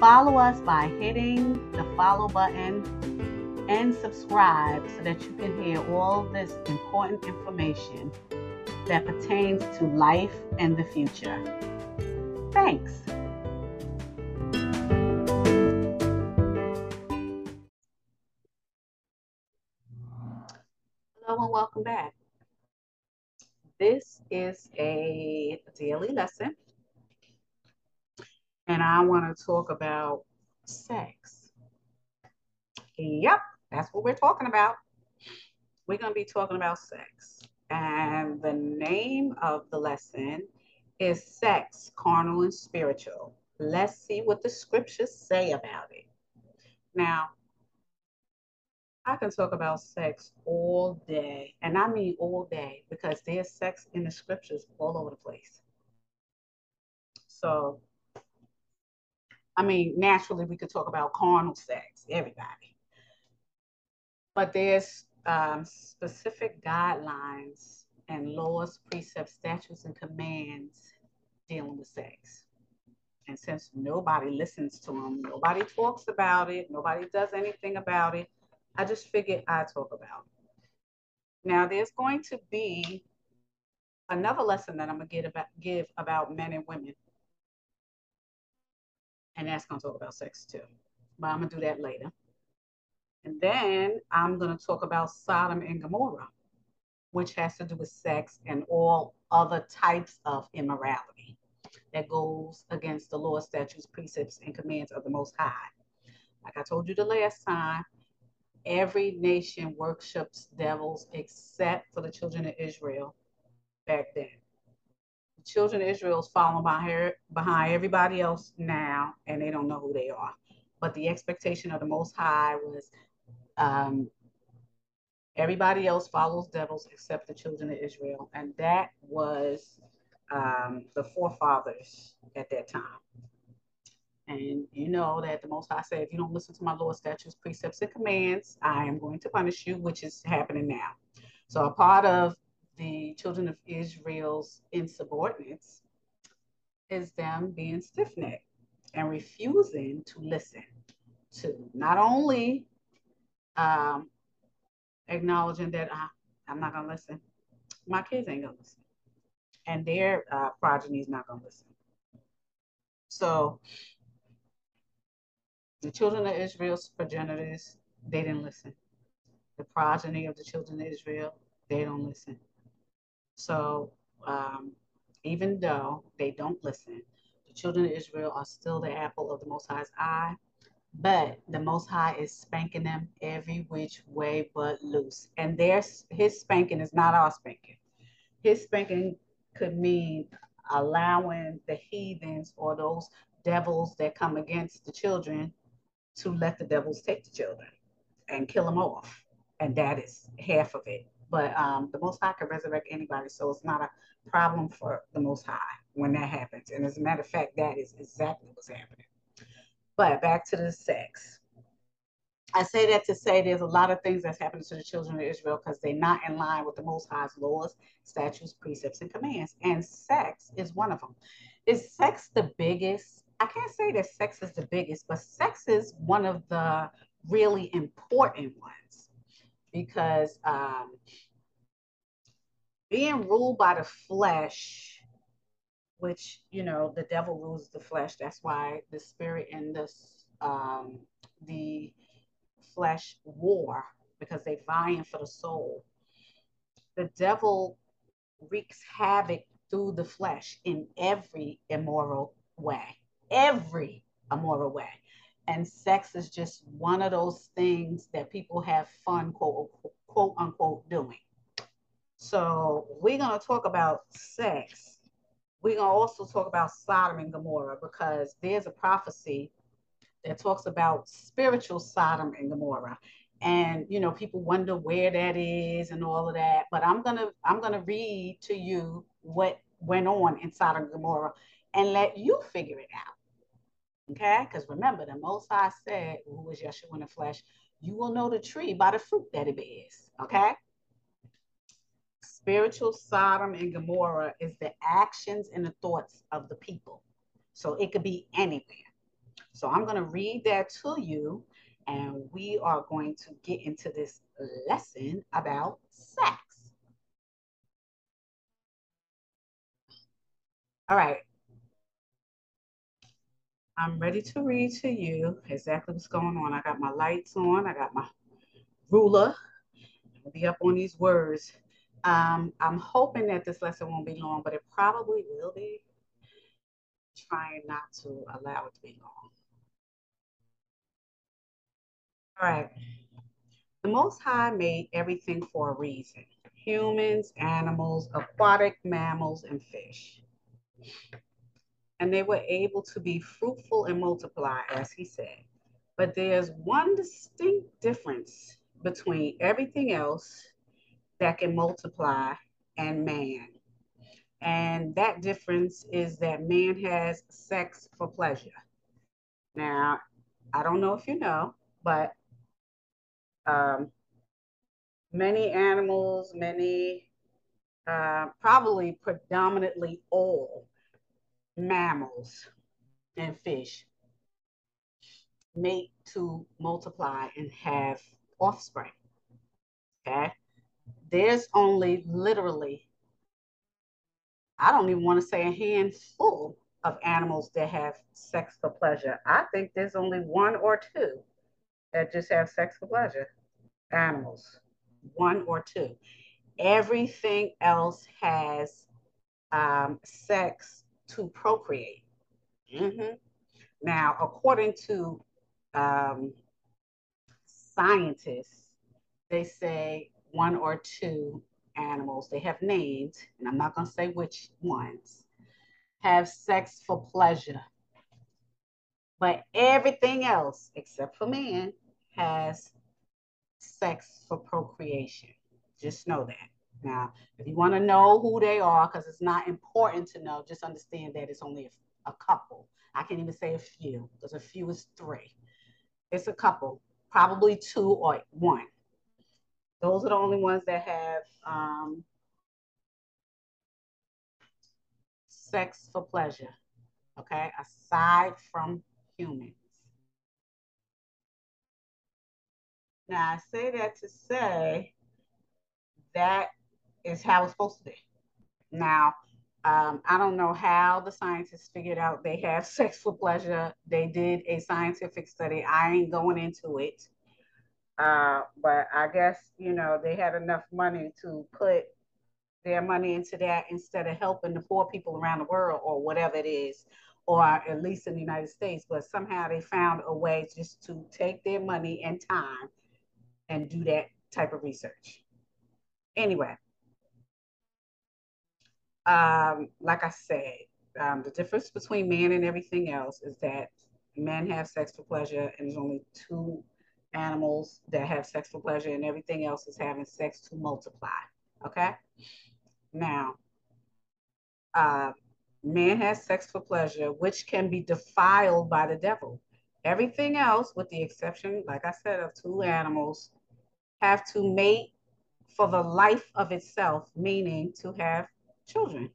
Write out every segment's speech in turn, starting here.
Follow us by hitting the follow button and subscribe so that you can hear all this important information that pertains to life and the future. Thanks. Hello and welcome back. This is a daily lesson and I want to talk about sex. Yep, that's what we're talking about. We're going to be talking about sex. And the name of the lesson is Sex, Carnal and Spiritual. Let's see what the scriptures say about it. Now, I can talk about sex all day, and I mean all day because there's sex in the scriptures all over the place. So I mean, naturally, we could talk about carnal sex, everybody. But there's um, specific guidelines and laws, precepts, statutes, and commands dealing with sex. And since nobody listens to them, nobody talks about it, nobody does anything about it, I just figured I'd talk about it. Now, there's going to be another lesson that I'm going to give about, give about men and women and that's going to talk about sex too. But I'm going to do that later. And then I'm going to talk about Sodom and Gomorrah, which has to do with sex and all other types of immorality that goes against the law, statutes, precepts, and commands of the Most High. Like I told you the last time, every nation worships devils except for the children of Israel back then children of Israel is following behind, behind everybody else now, and they don't know who they are. But the expectation of the Most High was um, everybody else follows devils except the children of Israel. And that was um, the forefathers at that time. And you know that the Most High said, if you don't listen to my law, statutes, precepts, and commands, I am going to punish you, which is happening now. So a part of the children of Israel's insubordinates is them being stiff necked and refusing to listen to not only um, acknowledging that uh, I'm not going to listen, my kids ain't going to listen, and their uh, progeny is not going to listen. So the children of Israel's progenitors, they didn't listen. The progeny of the children of Israel, they don't listen. So um, even though they don't listen, the children of Israel are still the apple of the Most High's eye. But the Most High is spanking them every which way but loose. And their, his spanking is not our spanking. His spanking could mean allowing the heathens or those devils that come against the children to let the devils take the children and kill them off. And that is half of it but um, the Most High can resurrect anybody, so it's not a problem for the Most High when that happens. And as a matter of fact, that is exactly what's happening. But back to the sex. I say that to say there's a lot of things that's happening to the children of Israel because they're not in line with the Most High's laws, statutes, precepts, and commands. And sex is one of them. Is sex the biggest? I can't say that sex is the biggest, but sex is one of the really important ones because um, being ruled by the flesh, which you know the devil rules the flesh. That's why the spirit and the um, the flesh war because they vying for the soul. The devil wreaks havoc through the flesh in every immoral way, every immoral way. And sex is just one of those things that people have fun, quote, quote unquote, doing. So we're going to talk about sex. We're going to also talk about Sodom and Gomorrah because there's a prophecy that talks about spiritual Sodom and Gomorrah. And you know, people wonder where that is and all of that. But I'm gonna I'm gonna read to you what went on in Sodom and Gomorrah and let you figure it out. Okay? Because remember, the Most High said, who was Yeshua in the flesh, you will know the tree by the fruit that it bears. Okay? Spiritual Sodom and Gomorrah is the actions and the thoughts of the people. So it could be anywhere. So I'm going to read that to you, and we are going to get into this lesson about sex. All right. I'm ready to read to you exactly what's going on. I got my lights on. I got my ruler. I'll be up on these words. Um, I'm hoping that this lesson won't be long, but it probably will be. Trying not to allow it to be long. All right. The Most High made everything for a reason. Humans, animals, aquatic mammals, and fish and they were able to be fruitful and multiply, as he said. But there's one distinct difference between everything else that can multiply and man. And that difference is that man has sex for pleasure. Now, I don't know if you know, but um, many animals, many, uh, probably predominantly all, mammals and fish mate to multiply and have offspring. Okay. There's only literally, I don't even want to say a handful of animals that have sex for pleasure. I think there's only one or two that just have sex for pleasure. Animals, one or two. Everything else has um, sex to procreate. Mm-hmm. Now, according to um, scientists, they say one or two animals, they have names, and I'm not going to say which ones, have sex for pleasure. But everything else, except for man, has sex for procreation. Just know that. Now, if you want to know who they are, because it's not important to know, just understand that it's only a, a couple. I can't even say a few, because a few is three. It's a couple, probably two or one. Those are the only ones that have um, sex for pleasure, okay, aside from humans. Now, I say that to say that is how it's supposed to be. Now, um, I don't know how the scientists figured out they have sex for pleasure. They did a scientific study. I ain't going into it. Uh, but I guess, you know, they had enough money to put their money into that instead of helping the poor people around the world or whatever it is, or at least in the United States. But somehow they found a way just to take their money and time and do that type of research. Anyway, um, like I said, um, the difference between man and everything else is that men have sex for pleasure, and there's only two animals that have sex for pleasure, and everything else is having sex to multiply. Okay. Now, uh, man has sex for pleasure, which can be defiled by the devil. Everything else, with the exception, like I said, of two animals, have to mate for the life of itself, meaning to have children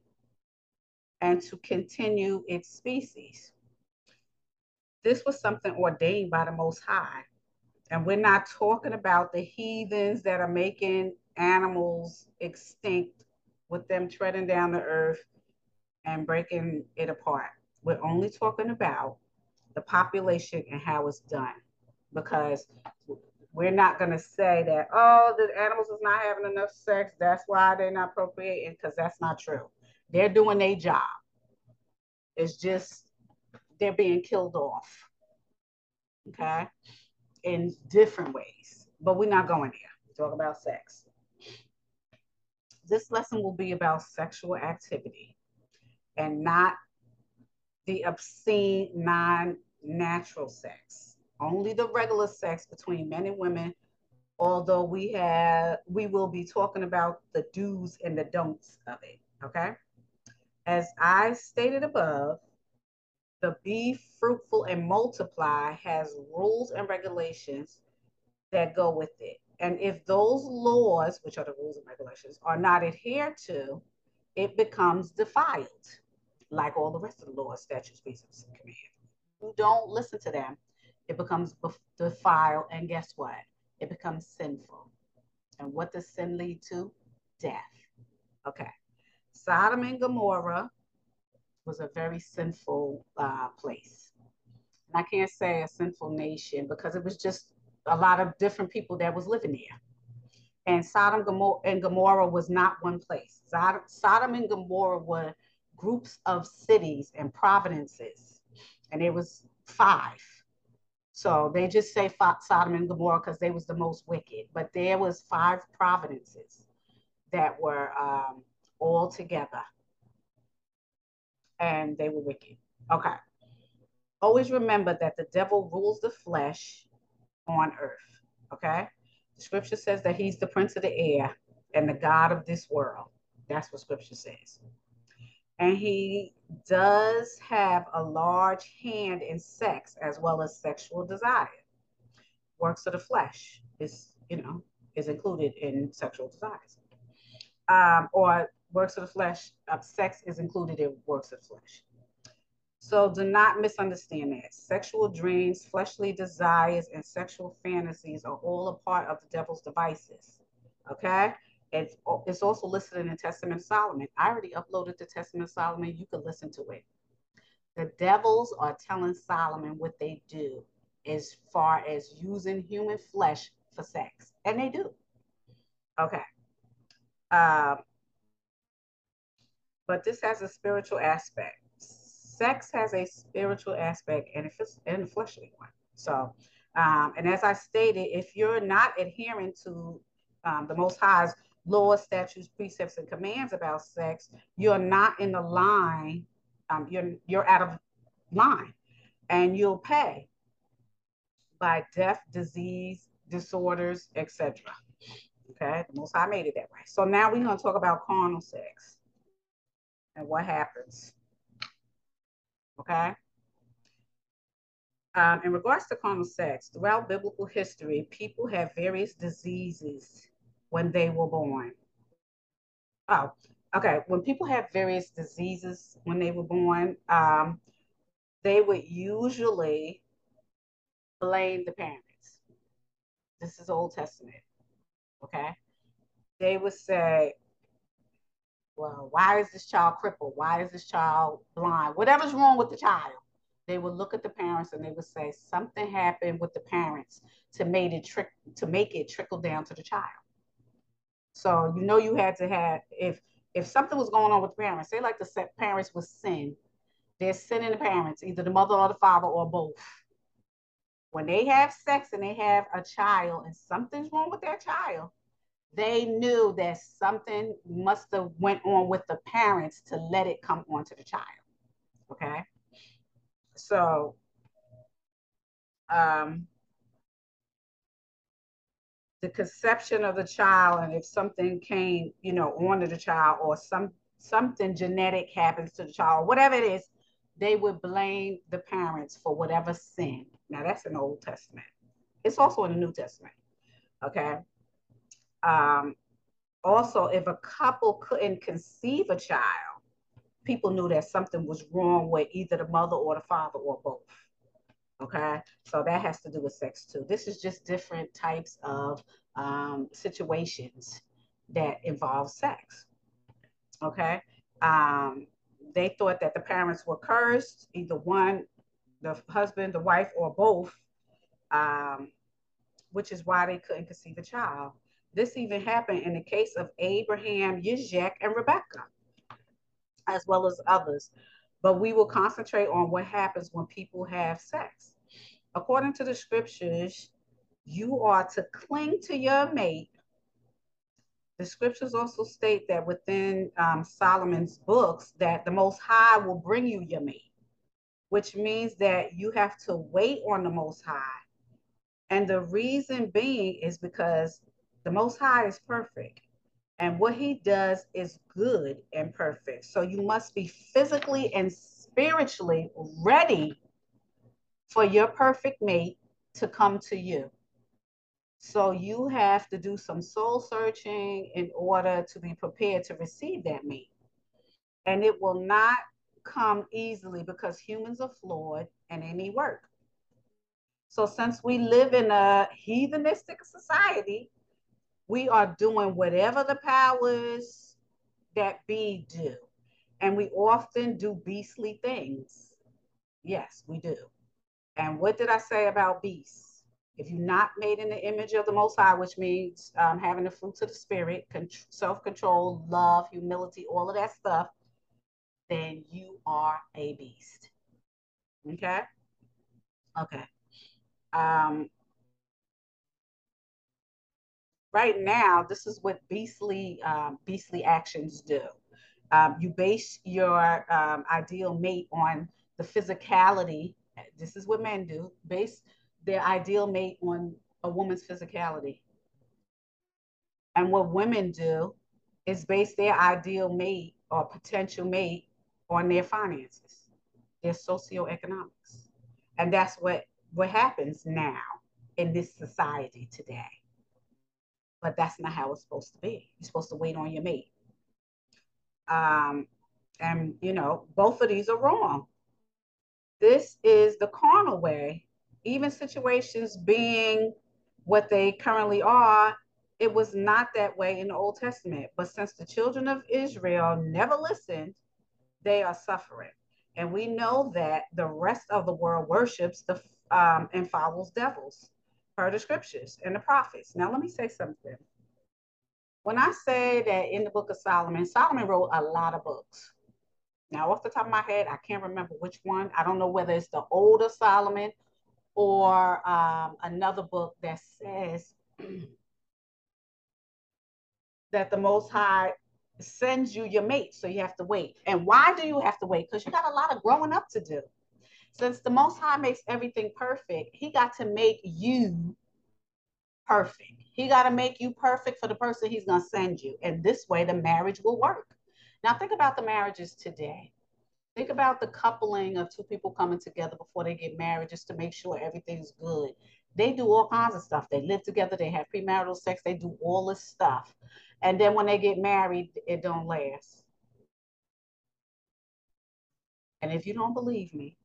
and to continue its species. This was something ordained by the Most High. And we're not talking about the heathens that are making animals extinct with them treading down the earth and breaking it apart. We're only talking about the population and how it's done because we're not going to say that, oh, the animals is not having enough sex. That's why they're not procreating, because that's not true. They're doing their job. It's just they're being killed off, okay, in different ways. But we're not going there. Talk about sex. This lesson will be about sexual activity and not the obscene, non natural sex, only the regular sex between men and women. Although we have, we will be talking about the do's and the don'ts of it. Okay. As I stated above, the be fruitful and multiply has rules and regulations that go with it. And if those laws, which are the rules and regulations, are not adhered to, it becomes defiled, like all the rest of the laws, statutes, precepts, and commands. You don't listen to them, it becomes defiled. And guess what? It becomes sinful. And what does sin lead to? Death. Okay. Sodom and Gomorrah was a very sinful uh, place. And I can't say a sinful nation because it was just a lot of different people that was living there. And Sodom and Gomorrah was not one place. Sodom and Gomorrah were groups of cities and providences, and it was five. So they just say Sodom and Gomorrah because they was the most wicked, but there was five providences that were um, all together and they were wicked. Okay. Always remember that the devil rules the flesh on earth. Okay. The scripture says that he's the prince of the air and the God of this world. That's what scripture says. And he does have a large hand in sex as well as sexual desire. Works of the flesh is, you know, is included in sexual desires. Um, or works of the flesh, uh, sex is included in works of flesh. So do not misunderstand that. Sexual dreams, fleshly desires, and sexual fantasies are all a part of the devil's devices. Okay? It's, it's also listed in the Testament of Solomon. I already uploaded the Testament of Solomon. You can listen to it. The devils are telling Solomon what they do as far as using human flesh for sex. And they do. Okay. Um, but this has a spiritual aspect. Sex has a spiritual aspect and a fleshly one. So, um, and as I stated, if you're not adhering to um, the Most High's laws, statutes, precepts, and commands about sex, you're not in the line. Um, you're you're out of line, and you'll pay by death, disease, disorders, etc. Okay, the Most High made it that way. So now we're going to talk about carnal sex and what happens. Okay. Um, in regards to carnal sex, throughout biblical history, people have various diseases when they were born. Oh, okay. When people have various diseases when they were born, um, they would usually blame the parents. This is Old Testament. Okay. They would say, well, why is this child crippled? Why is this child blind? Whatever's wrong with the child, they would look at the parents and they would say something happened with the parents to make it trick to make it trickle down to the child. So you know you had to have if if something was going on with the parents, they like the parents was sin, they're sinning the parents, either the mother or the father or both. When they have sex and they have a child and something's wrong with their child, they knew that something must have went on with the parents to let it come onto the child. Okay. So um, the conception of the child and if something came, you know, onto the child or some something genetic happens to the child, whatever it is, they would blame the parents for whatever sin. Now that's the Old Testament. It's also in the New Testament. Okay um, also, if a couple couldn't conceive a child, people knew that something was wrong with either the mother or the father or both. Okay, so that has to do with sex too. This is just different types of um, situations that involve sex. Okay, um, they thought that the parents were cursed, either one, the husband, the wife, or both, um, which is why they couldn't conceive a child. This even happened in the case of Abraham, Yitzhak, and Rebecca, as well as others. But we will concentrate on what happens when people have sex. According to the scriptures, you are to cling to your mate. The scriptures also state that within um, Solomon's books that the Most High will bring you your mate. which means that you have to wait on the Most High. And the reason being is because the Most High is perfect. And what he does is good and perfect. So you must be physically and spiritually ready for your perfect mate to come to you. So you have to do some soul searching in order to be prepared to receive that mate. And it will not come easily because humans are flawed and need work. So since we live in a heathenistic society, we are doing whatever the powers that be do. And we often do beastly things. Yes, we do. And what did I say about beasts? If you're not made in the image of the Most High, which means um, having the fruits of the Spirit, self control, love, humility, all of that stuff, then you are a beast. Okay? Okay. Um, right now, this is what beastly um, beastly actions do. Um, you base your um, ideal mate on the physicality. This is what men do. Base their ideal mate on a woman's physicality. And what women do is base their ideal mate or potential mate on their finances, their socioeconomics. And that's what, what happens now in this society today. But that's not how it's supposed to be. You're supposed to wait on your mate. Um, and, you know, both of these are wrong. This is the carnal way, even situations being what they currently are, it was not that way in the Old Testament. But since the children of Israel never listened, they are suffering. And we know that the rest of the world worships the um, and follows devils per the scriptures and the prophets. Now, let me say something. When I say that in the book of Solomon, Solomon wrote a lot of books. Now, off the top of my head, I can't remember which one. I don't know whether it's the older Solomon or um, another book that says that the Most High sends you your mate, so you have to wait. And why do you have to wait? Because you got a lot of growing up to do. Since the Most High makes everything perfect, He got to make you perfect. He got to make you perfect for the person He's going to send you. And this way, the marriage will work. Now, think about the marriages today. Think about the coupling of two people coming together before they get married just to make sure everything's good. They do all kinds of stuff. They live together, they have premarital sex, they do all this stuff. And then when they get married, it don't last. And if you don't believe me,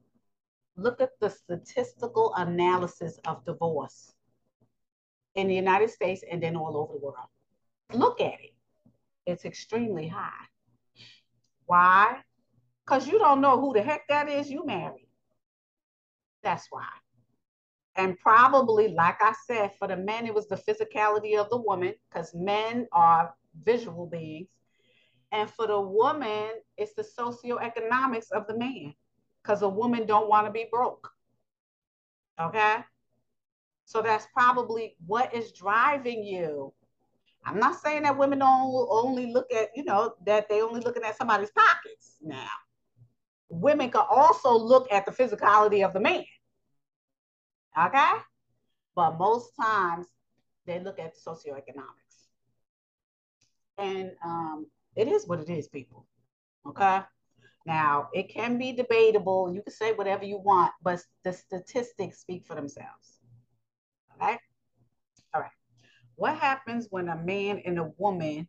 look at the statistical analysis of divorce in the United States and then all over the world. Look at it. It's extremely high. Why? Because you don't know who the heck that is you married. That's why. And probably, like I said, for the men, it was the physicality of the woman, because men are visual beings. And for the woman, it's the socioeconomics of the man, because a woman don't want to be broke. Okay? So that's probably what is driving you. I'm not saying that women don't only look at, you know, that they only looking at somebody's pockets now. Women can also look at the physicality of the man. Okay? But most times they look at socioeconomics. And um, it is what it is, people. Okay? Now, it can be debatable. You can say whatever you want, but the statistics speak for themselves. Okay? All right. What happens when a man and a woman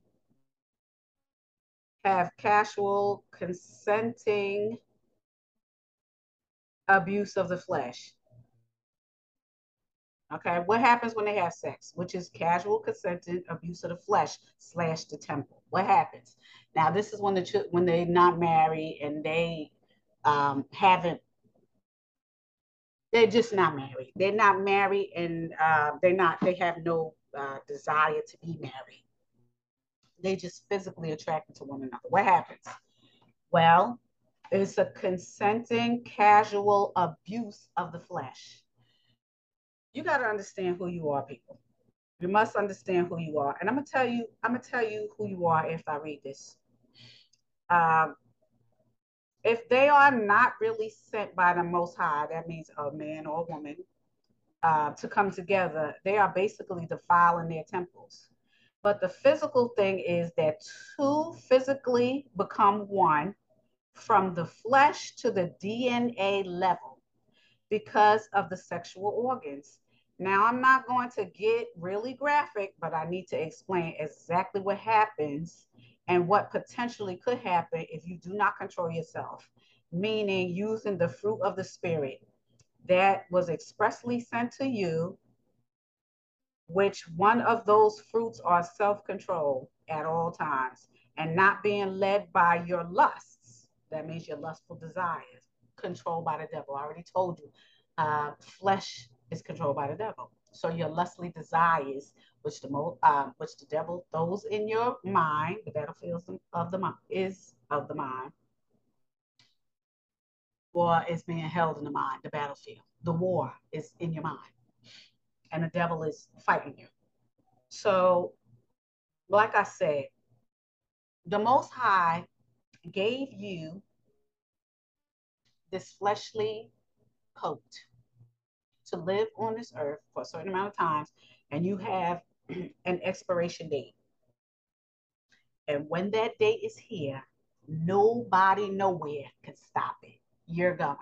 have casual, consenting abuse of the flesh? Okay, what happens when they have sex, which is casual consented abuse of the flesh slash the temple? What happens? Now, this is when the when they're not married and they um, haven't. They're just not married. They're not married, and uh, they're not. They have no uh, desire to be married. They just physically attracted to one another. What happens? Well, it's a consenting casual abuse of the flesh you got to understand who you are, people. You must understand who you are. And I'm gonna tell you, I'm gonna tell you who you are if I read this. Um, if they are not really sent by the Most High, that means a man or a woman, uh, to come together, they are basically defiling their temples. But the physical thing is that two physically become one from the flesh to the DNA level because of the sexual organs. Now, I'm not going to get really graphic, but I need to explain exactly what happens and what potentially could happen if you do not control yourself, meaning using the fruit of the Spirit that was expressly sent to you, which one of those fruits are self control at all times and not being led by your lusts. That means your lustful desires, controlled by the devil. I already told you, uh, flesh is controlled by the devil. So your lustly desires, which the mo- uh, which the devil throws in your mind, the battlefield of the mind is of the mind, or is being held in the mind. The battlefield, the war is in your mind, and the devil is fighting you. So, like I said, the Most High gave you this fleshly coat to live on this earth for a certain amount of times, and you have an expiration date. And when that date is here, nobody nowhere can stop it. You're going.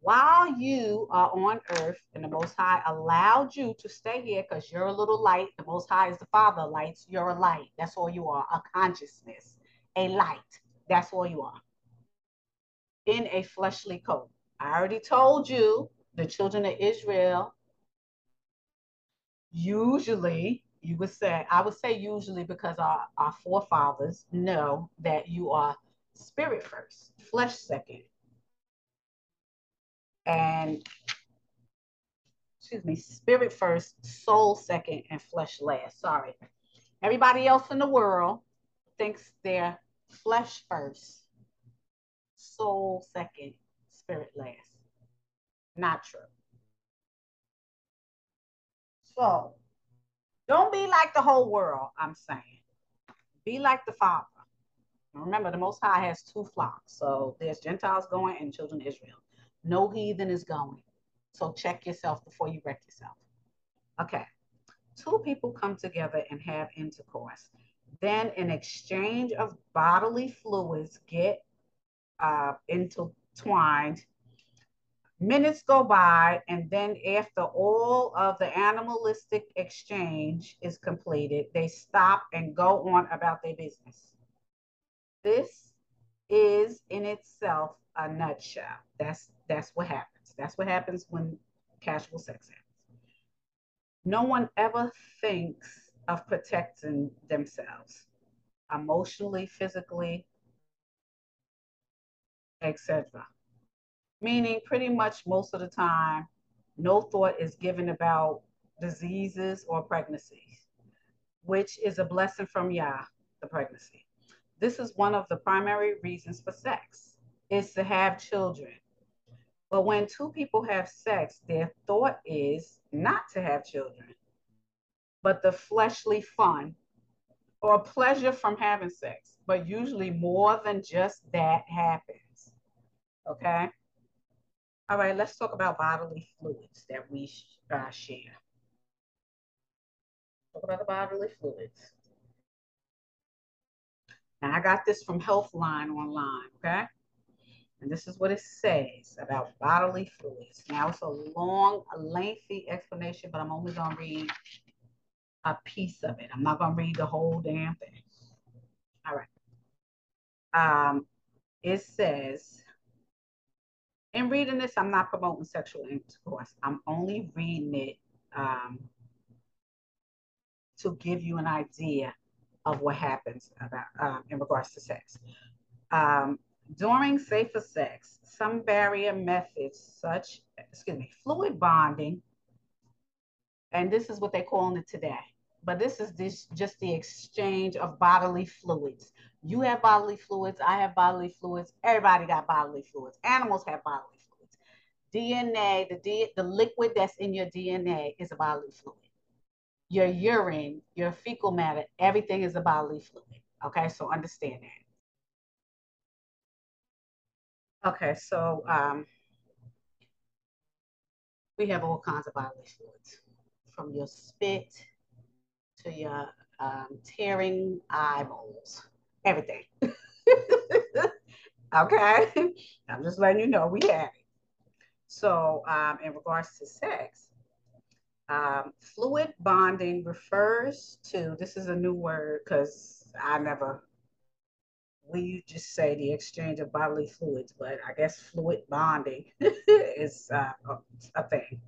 While you are on earth and the Most High allowed you to stay here because you're a little light, the Most High is the Father of lights, you're a light. That's all you are, a consciousness, a light. That's all you are in a fleshly coat. I already told you the children of Israel, usually, you would say, I would say usually because our, our forefathers know that you are spirit first, flesh second. And excuse me, spirit first, soul second, and flesh last. Sorry. Everybody else in the world thinks they're flesh first, soul second, spirit last. Not true. So don't be like the whole world, I'm saying. Be like the Father. Remember, the Most High has two flocks. So there's Gentiles going and children of Israel. No heathen is going. So check yourself before you wreck yourself. Okay. Two people come together and have intercourse. Then an exchange of bodily fluids get uh, intertwined Minutes go by, and then after all of the animalistic exchange is completed, they stop and go on about their business. This is in itself a nutshell. That's that's what happens. That's what happens when casual sex happens. No one ever thinks of protecting themselves emotionally, physically, etc meaning pretty much most of the time, no thought is given about diseases or pregnancies, which is a blessing from Yah, the pregnancy. This is one of the primary reasons for sex, is to have children. But when two people have sex, their thought is not to have children, but the fleshly fun or pleasure from having sex. But usually more than just that happens. Okay? All right, let's talk about bodily fluids that we uh, share. Talk about the bodily fluids. Now, I got this from Healthline online, okay? And this is what it says about bodily fluids. Now, it's a long, lengthy explanation, but I'm only going to read a piece of it. I'm not going to read the whole damn thing. All right. Um, it says, in reading this, I'm not promoting sexual intercourse. I'm only reading it um, to give you an idea of what happens about um, in regards to sex. Um, during safer sex, some barrier methods such, excuse me, fluid bonding, and this is what they're calling it today. But this is this just the exchange of bodily fluids. You have bodily fluids. I have bodily fluids. Everybody got bodily fluids. Animals have bodily fluids. DNA, the, D, the liquid that's in your DNA is a bodily fluid. Your urine, your fecal matter, everything is a bodily fluid. Okay, so understand that. Okay, so um, we have all kinds of bodily fluids, from your spit to your um, tearing eyeballs, everything. okay, I'm just letting you know we have it. So, um, in regards to sex, um, fluid bonding refers to this is a new word because I never we just say the exchange of bodily fluids, but I guess fluid bonding is uh, a thing.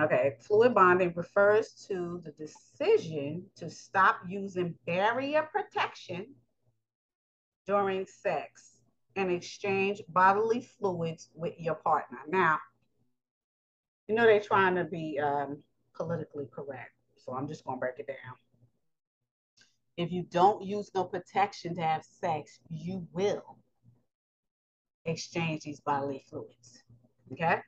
Okay, fluid bonding refers to the decision to stop using barrier protection during sex and exchange bodily fluids with your partner. Now, you know they're trying to be um, politically correct, so I'm just going to break it down. If you don't use no protection to have sex, you will exchange these bodily fluids. Okay?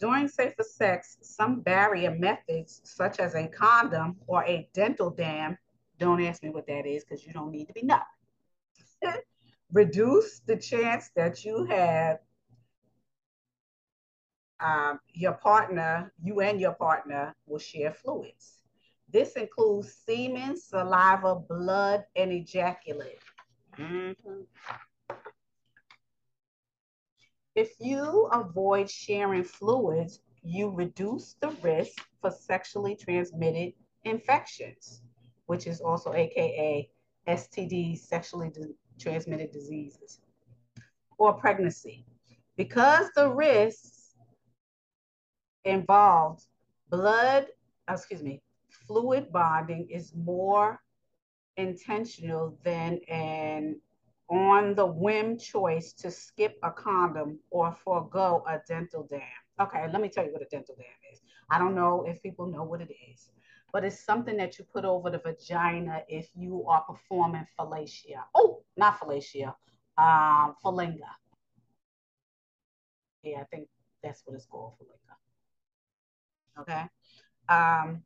During safer sex, some barrier methods, such as a condom or a dental dam, don't ask me what that is because you don't need to be know. Reduce the chance that you have um, your partner, you and your partner will share fluids. This includes semen, saliva, blood, and ejaculate. Mm -hmm. If you avoid sharing fluids, you reduce the risk for sexually transmitted infections, which is also AKA STDs, sexually transmitted diseases, or pregnancy. Because the risks involved blood, uh, excuse me, fluid bonding is more intentional than an on the whim choice to skip a condom or forego a dental dam. Okay, let me tell you what a dental dam is. I don't know if people know what it is, but it's something that you put over the vagina if you are performing fellatio. Oh, not fellatio, um, phalange. Yeah, I think that's what it's called, phalange. Okay. Um,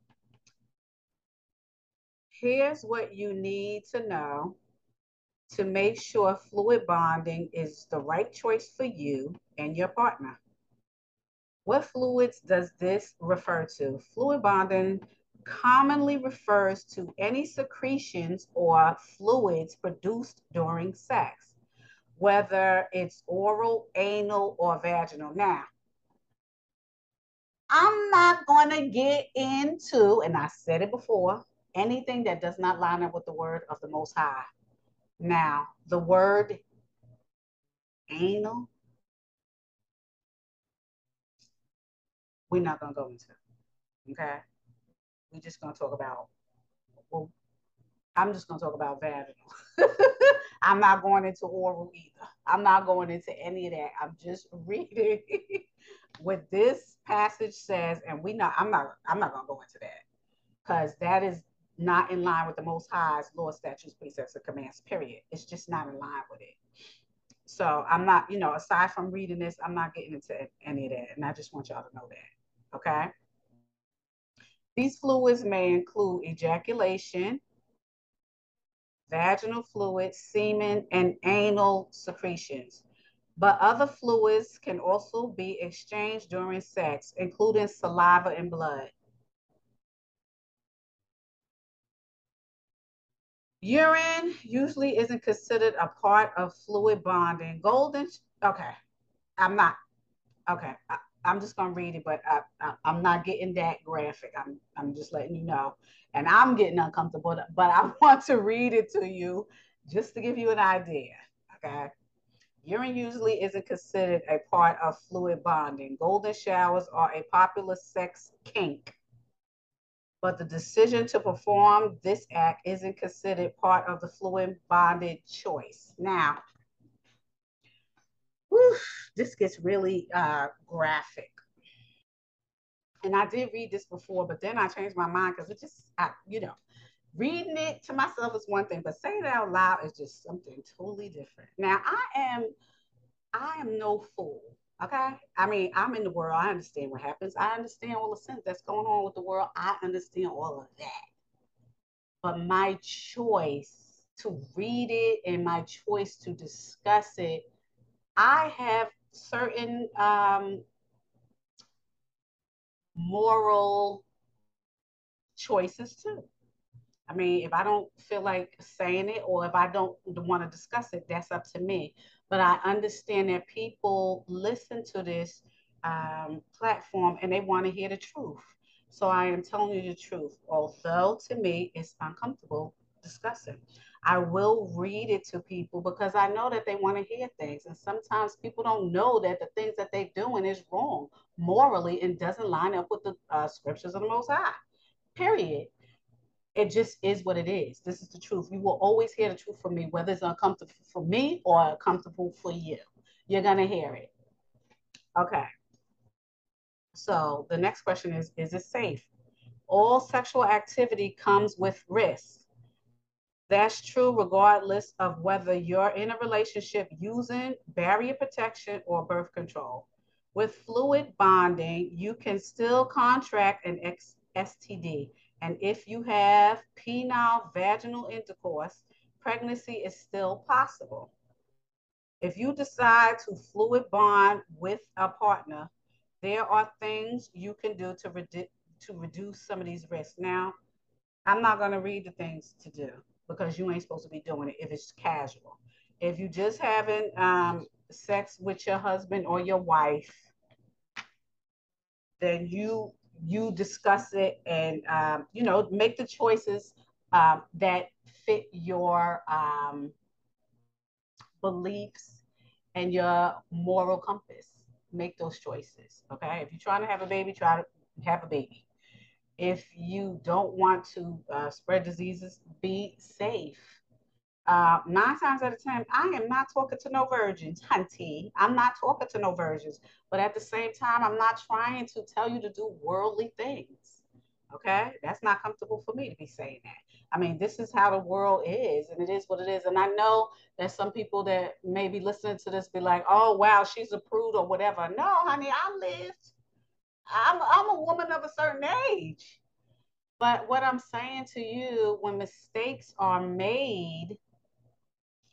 here's what you need to know to make sure fluid bonding is the right choice for you and your partner. What fluids does this refer to? Fluid bonding commonly refers to any secretions or fluids produced during sex, whether it's oral, anal, or vaginal. Now, I'm not going to get into, and I said it before, anything that does not line up with the word of the Most High. Now, the word anal, we're not going to go into. Okay? We're just going to talk about, well, I'm just going to talk about vaginal. I'm not going into oral either. I'm not going into any of that. I'm just reading what this passage says, and we not. I'm not. I'm not going to go into that because that is not in line with the Most High's law, statutes, precepts, and commands, period. It's just not in line with it. So I'm not, you know, aside from reading this, I'm not getting into any of that. And I just want y'all to know that. Okay. These fluids may include ejaculation, vaginal fluid, semen, and anal secretions. But other fluids can also be exchanged during sex, including saliva and blood. Urine usually isn't considered a part of fluid bonding. Golden, okay, I'm not, okay, I, am just gonna read it, but I, I'm not getting that graphic. I'm, I'm just letting you know. And I'm getting uncomfortable, but I want to read it to you just to give you an idea, okay? Urine usually isn't considered a part of fluid bonding. Golden showers are a popular sex kink but the decision to perform this act isn't considered part of the fluid bonded choice. Now, whew, this gets really uh, graphic. And I did read this before, but then I changed my mind because it just, I, you know, reading it to myself is one thing, but saying it out loud is just something totally different. Now, I am, I am no fool. Okay. I mean, I'm in the world. I understand what happens. I understand all the sins that's going on with the world. I understand all of that. But my choice to read it and my choice to discuss it I have certain um, moral choices too. I mean, if I don't feel like saying it or if I don't want to discuss it, that's up to me. But I understand that people listen to this um, platform and they want to hear the truth. So I am telling you the truth, although to me it's uncomfortable discussing. I will read it to people because I know that they want to hear things. And sometimes people don't know that the things that they're doing is wrong morally and doesn't line up with the uh, scriptures of the Most High. Period. It just is what it is. This is the truth. You will always hear the truth from me, whether it's uncomfortable for me or comfortable for you. You're going to hear it. Okay. So the next question is Is it safe? All sexual activity comes with risk. That's true regardless of whether you're in a relationship using barrier protection or birth control. With fluid bonding, you can still contract an STD. And if you have penile vaginal intercourse, pregnancy is still possible. If you decide to fluid bond with a partner, there are things you can do to, redu- to reduce some of these risks. Now, I'm not going to read the things to do because you ain't supposed to be doing it if it's casual. If you just having um, sex with your husband or your wife, then you you discuss it and um, you know make the choices um, that fit your um, beliefs and your moral compass make those choices. Okay. If you're trying to have a baby, try to have a baby. If you don't want to uh, spread diseases, be safe. Uh, nine times out of ten, I am not talking to no virgins, hunty. I'm not talking to no virgins. But at the same time, I'm not trying to tell you to do worldly things. Okay, that's not comfortable for me to be saying that. I mean, this is how the world is, and it is what it is. And I know that some people that may be listening to this be like, "Oh, wow, she's a prude or whatever." No, honey, I lived. I'm I'm a woman of a certain age. But what I'm saying to you, when mistakes are made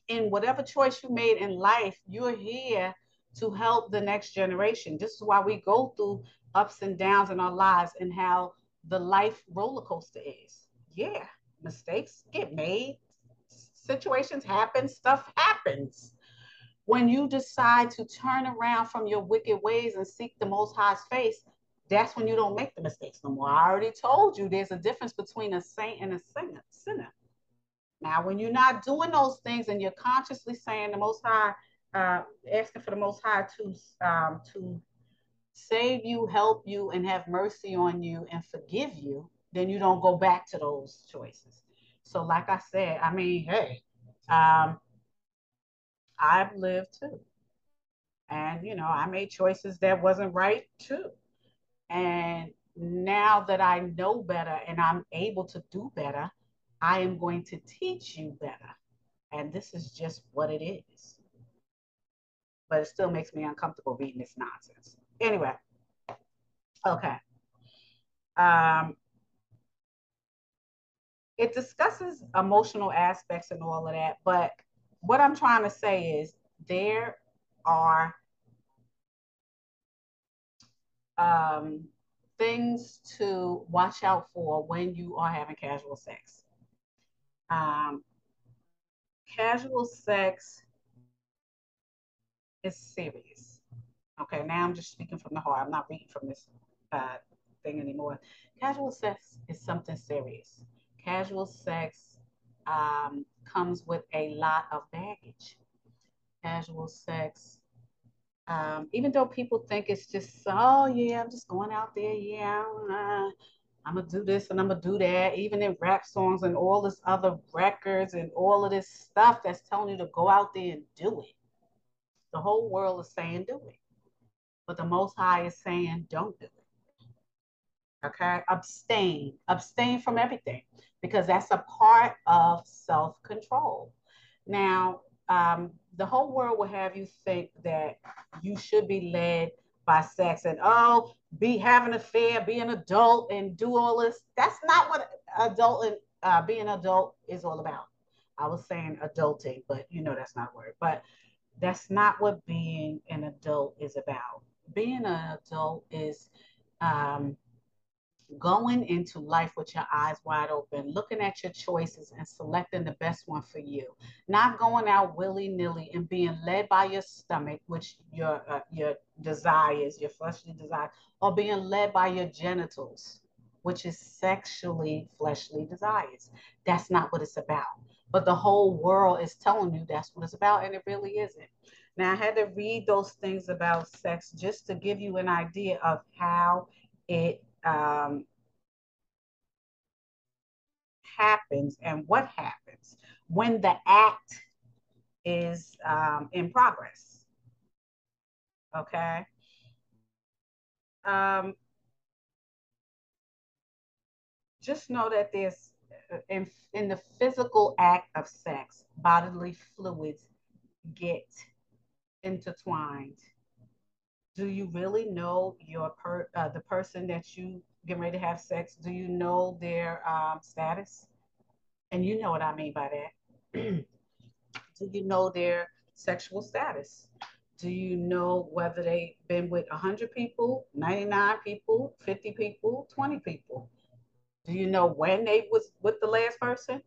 in whatever choice you made in life, you're here to help the next generation. This is why we go through ups and downs in our lives and how the life roller coaster is. Yeah, mistakes get made, situations happen, stuff happens. When you decide to turn around from your wicked ways and seek the Most High's face, that's when you don't make the mistakes no more. I already told you there's a difference between a saint and a sinner. Now, when you're not doing those things and you're consciously saying the Most High, uh, asking for the Most High to um, to save you, help you, and have mercy on you and forgive you, then you don't go back to those choices. So, like I said, I mean, hey, um, I've lived too. And, you know, I made choices that wasn't right too. And now that I know better and I'm able to do better, I am going to teach you better. And this is just what it is. But it still makes me uncomfortable reading this nonsense. Anyway, okay. Um, it discusses emotional aspects and all of that, but what I'm trying to say is there are um, things to watch out for when you are having casual sex. Um, casual sex is serious. Okay, now I'm just speaking from the heart. I'm not reading from this uh, thing anymore. Casual sex is something serious. Casual sex um, comes with a lot of baggage. Casual sex, um, even though people think it's just, oh yeah, I'm just going out there, yeah, uh, I'm gonna do this and I'm gonna do that, even in rap songs and all this other records and all of this stuff that's telling you to go out there and do it. The whole world is saying do it, but the Most High is saying don't do it. Okay, abstain, abstain from everything because that's a part of self control. Now, um, the whole world will have you think that you should be led by sex and oh, be having an affair, be an adult, and do all this. That's not what adult and uh, being adult is all about. I was saying adulting, but you know that's not word. But That's not what being an adult is about. Being an adult is um, going into life with your eyes wide open, looking at your choices and selecting the best one for you. Not going out willy-nilly and being led by your stomach, which your uh, your desires, your fleshly desires, or being led by your genitals, which is sexually fleshly desires. That's not what it's about. But the whole world is telling you that's what it's about, and it really isn't. Now, I had to read those things about sex just to give you an idea of how it um, happens and what happens when the act is um, in progress. Okay. Um, just know that there's uh, in, in the physical act of sex, bodily fluids get intertwined do you really know your per uh, the person that you get ready to have sex? Do you know their um, status? And you know what I mean by that. do you know their sexual status? Do you know whether they've been with 100 people, 99 people, 50 people, 20 people? Do you know when they was with the last person?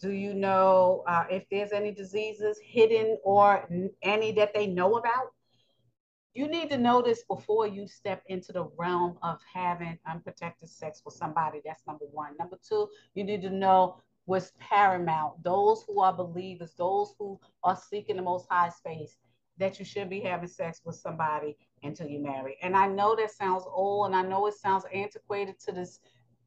Do you know uh, if there's any diseases hidden or any that they know about? You need to know this before you step into the realm of having unprotected sex with somebody. That's number one. Number two, you need to know what's paramount. Those who are believers, those who are seeking the most high space, that you should be having sex with somebody until you marry. And I know that sounds old and I know it sounds antiquated to this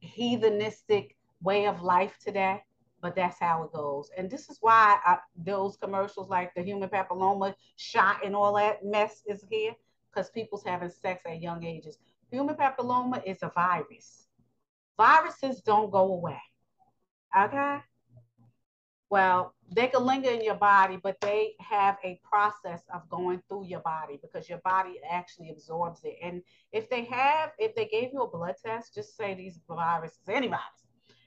heathenistic way of life today but that's how it goes. And this is why I, those commercials like the human papilloma shot and all that mess is here because people's having sex at young ages. Human papilloma is a virus. Viruses don't go away. Okay? Well, they can linger in your body, but they have a process of going through your body because your body actually absorbs it. And if they have, if they gave you a blood test, just say these viruses, anybody,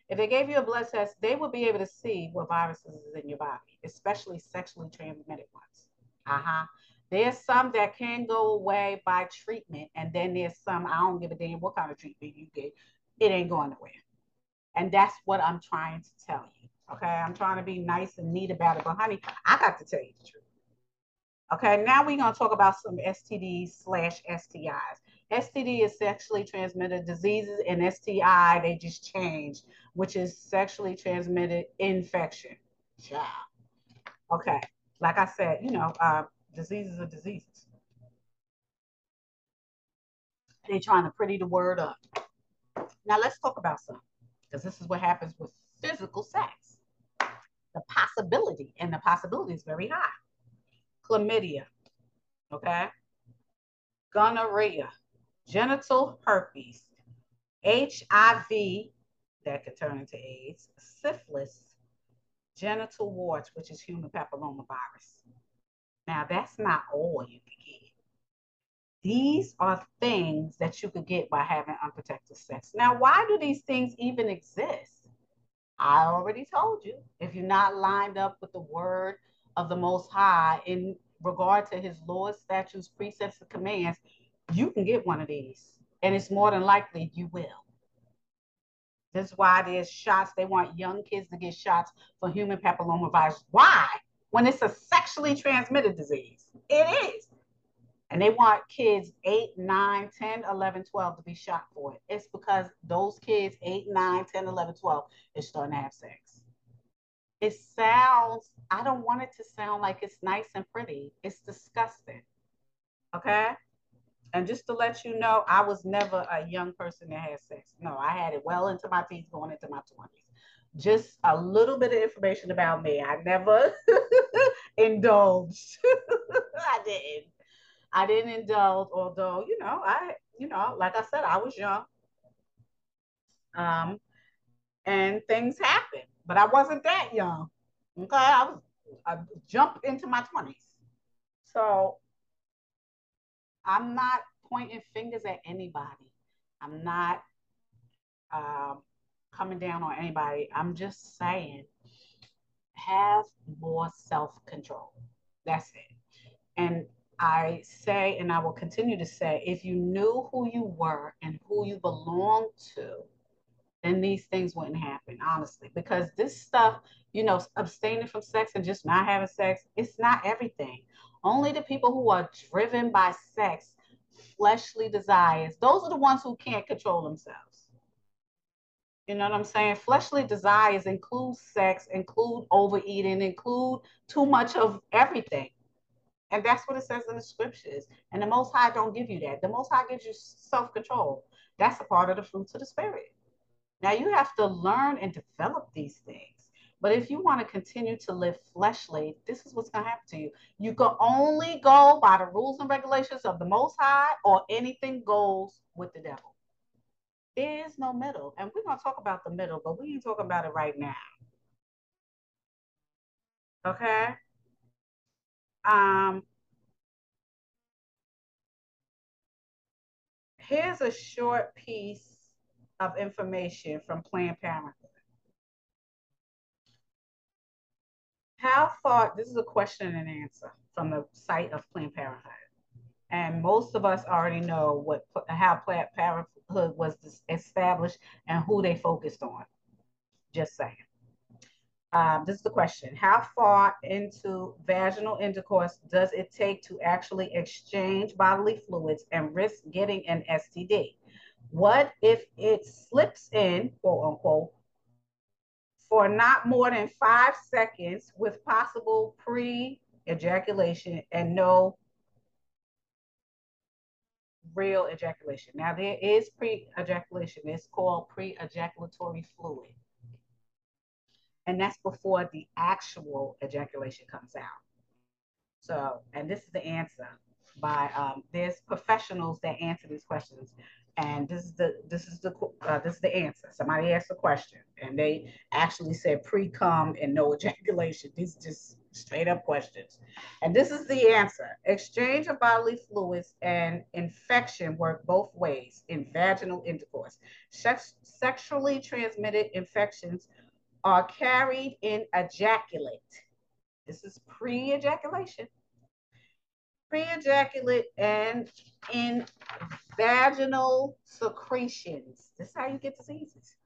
if they gave you a blood test, they would be able to see what viruses is in your body, especially sexually transmitted ones. Uh-huh. There's some that can go away by treatment, and then there's some, I don't give a damn what kind of treatment you get, it ain't going nowhere. And that's what I'm trying to tell you. Okay. I'm trying to be nice and neat about it. But honey, I got to tell you the truth. Okay, now we're gonna talk about some STDs slash STIs. STD is sexually transmitted diseases, and STI they just changed, which is sexually transmitted infection. Yeah. Okay, like I said, you know, uh, diseases are diseases. They're trying to pretty the word up. Now let's talk about some, because this is what happens with physical sex. The possibility, and the possibility is very high. Chlamydia, okay? Gonorrhea, genital herpes, HIV, that could turn into AIDS, syphilis, genital warts, which is human papillomavirus. Now, that's not all you can get. These are things that you could get by having unprotected sex. Now, why do these things even exist? I already told you. If you're not lined up with the word of the Most High in regard to his laws, statutes, precepts, and commands, you can get one of these. And it's more than likely you will. That's why there's shots. They want young kids to get shots for human papillomavirus. Why? When it's a sexually transmitted disease. It is. And they want kids 8, 9, 10, 11, 12 to be shot for it. It's because those kids 8, 9, 10, 11, 12 is starting to have sex. It sounds, I don't want it to sound like it's nice and pretty. It's disgusting. Okay? And just to let you know, I was never a young person that had sex. No, I had it well into my teens, going into my 20s. Just a little bit of information about me. I never indulged. I didn't. I didn't indulge, although, you know, I, you know, like I said, I was young. Um, and things happened, but I wasn't that young. Okay. I was I jumped into my 20s. So I'm not pointing fingers at anybody. I'm not um, coming down on anybody. I'm just saying, have more self control. That's it. And I say, and I will continue to say, if you knew who you were and who you belong to, then these things wouldn't happen, honestly. Because this stuff, you know, abstaining from sex and just not having sex, it's not everything. Only the people who are driven by sex, fleshly desires, those are the ones who can't control themselves. You know what I'm saying? Fleshly desires include sex, include overeating, include too much of everything. And that's what it says in the scriptures. And the Most High don't give you that. The Most High gives you self control. That's a part of the fruits of the Spirit. Now you have to learn and develop these things. But if you want to continue to live fleshly, this is what's going to happen to you. You can only go by the rules and regulations of the Most High, or anything goes with the devil. There is no middle. And we're going to talk about the middle, but we ain't talking about it right now. Okay? Um, here's a short piece of information from Planned Parenthood. How far, this is a question and answer from the site of Planned Parenthood. And most of us already know what how Planned Parenthood was established and who they focused on. Just saying. Um, this is the question. How far into vaginal intercourse does it take to actually exchange bodily fluids and risk getting an STD? What if it slips in, quote unquote, for not more than five seconds with possible pre ejaculation and no real ejaculation? Now, there is pre ejaculation, it's called pre ejaculatory fluid. And that's before the actual ejaculation comes out. So, and this is the answer by um, there's professionals that answer these questions and this is the this is the uh, this is the answer. Somebody asked a question, and they actually said pre-cum and no ejaculation. These just straight up questions, and this is the answer: exchange of bodily fluids and infection work both ways in vaginal intercourse. Sex, sexually transmitted infections are carried in ejaculate. This is pre-ejaculation pre-ejaculate and in vaginal secretions. This is how you get diseases.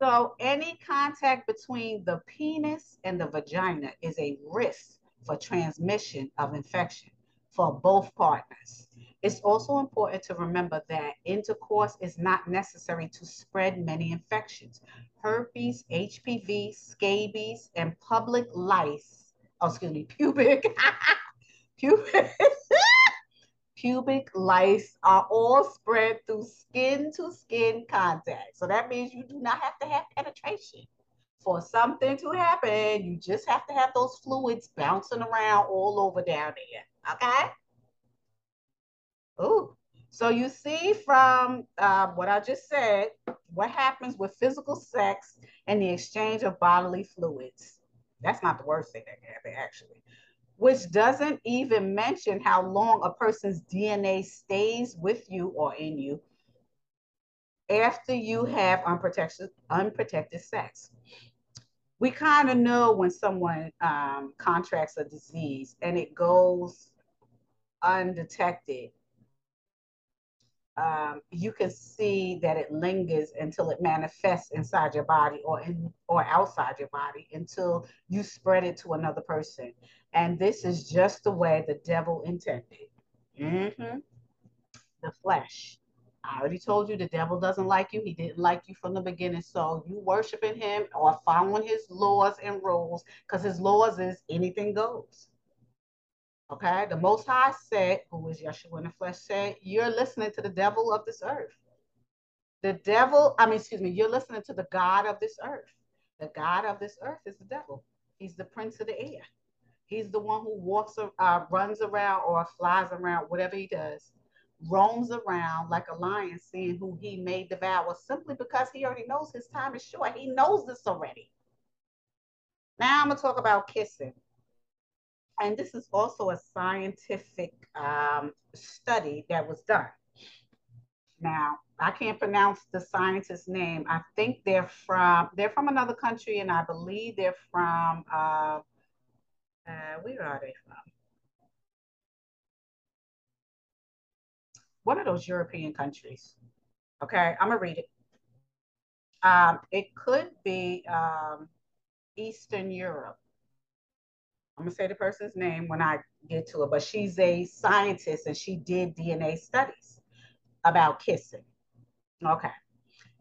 So any contact between the penis and the vagina is a risk for transmission of infection for both partners. It's also important to remember that intercourse is not necessary to spread many infections. Herpes, HPV, scabies, and public lice, oh, excuse me, pubic pubic, pubic lice are all spread through skin to skin contact. So that means you do not have to have penetration. For something to happen, you just have to have those fluids bouncing around all over down there. Okay? Ooh. So you see from uh, what I just said, what happens with physical sex and the exchange of bodily fluids. That's not the worst thing that can happen, actually which doesn't even mention how long a person's DNA stays with you or in you after you have unprotected, unprotected sex. We kind of know when someone um, contracts a disease and it goes undetected um, you can see that it lingers until it manifests inside your body or in or outside your body until you spread it to another person. And this is just the way the devil intended. Mm-hmm. The flesh. I already told you the devil doesn't like you. He didn't like you from the beginning. So you worshiping him or following his laws and rules because his laws is anything goes. Okay, the Most High said, who is Yeshua in the flesh, said, You're listening to the devil of this earth. The devil, I mean, excuse me, you're listening to the God of this earth. The God of this earth is the devil. He's the prince of the air. He's the one who walks, uh, runs around or flies around, whatever he does, roams around like a lion, seeing who he may devour simply because he already knows his time is short. He knows this already. Now I'm going to talk about kissing and this is also a scientific um, study that was done. Now, I can't pronounce the scientist's name. I think they're from they're from another country, and I believe they're from uh, uh, where are they from? One of those European countries. Okay, I'm gonna read it. Um, it could be um, Eastern Europe. I'm gonna say the person's name when I get to it, but she's a scientist and she did DNA studies about kissing. Okay.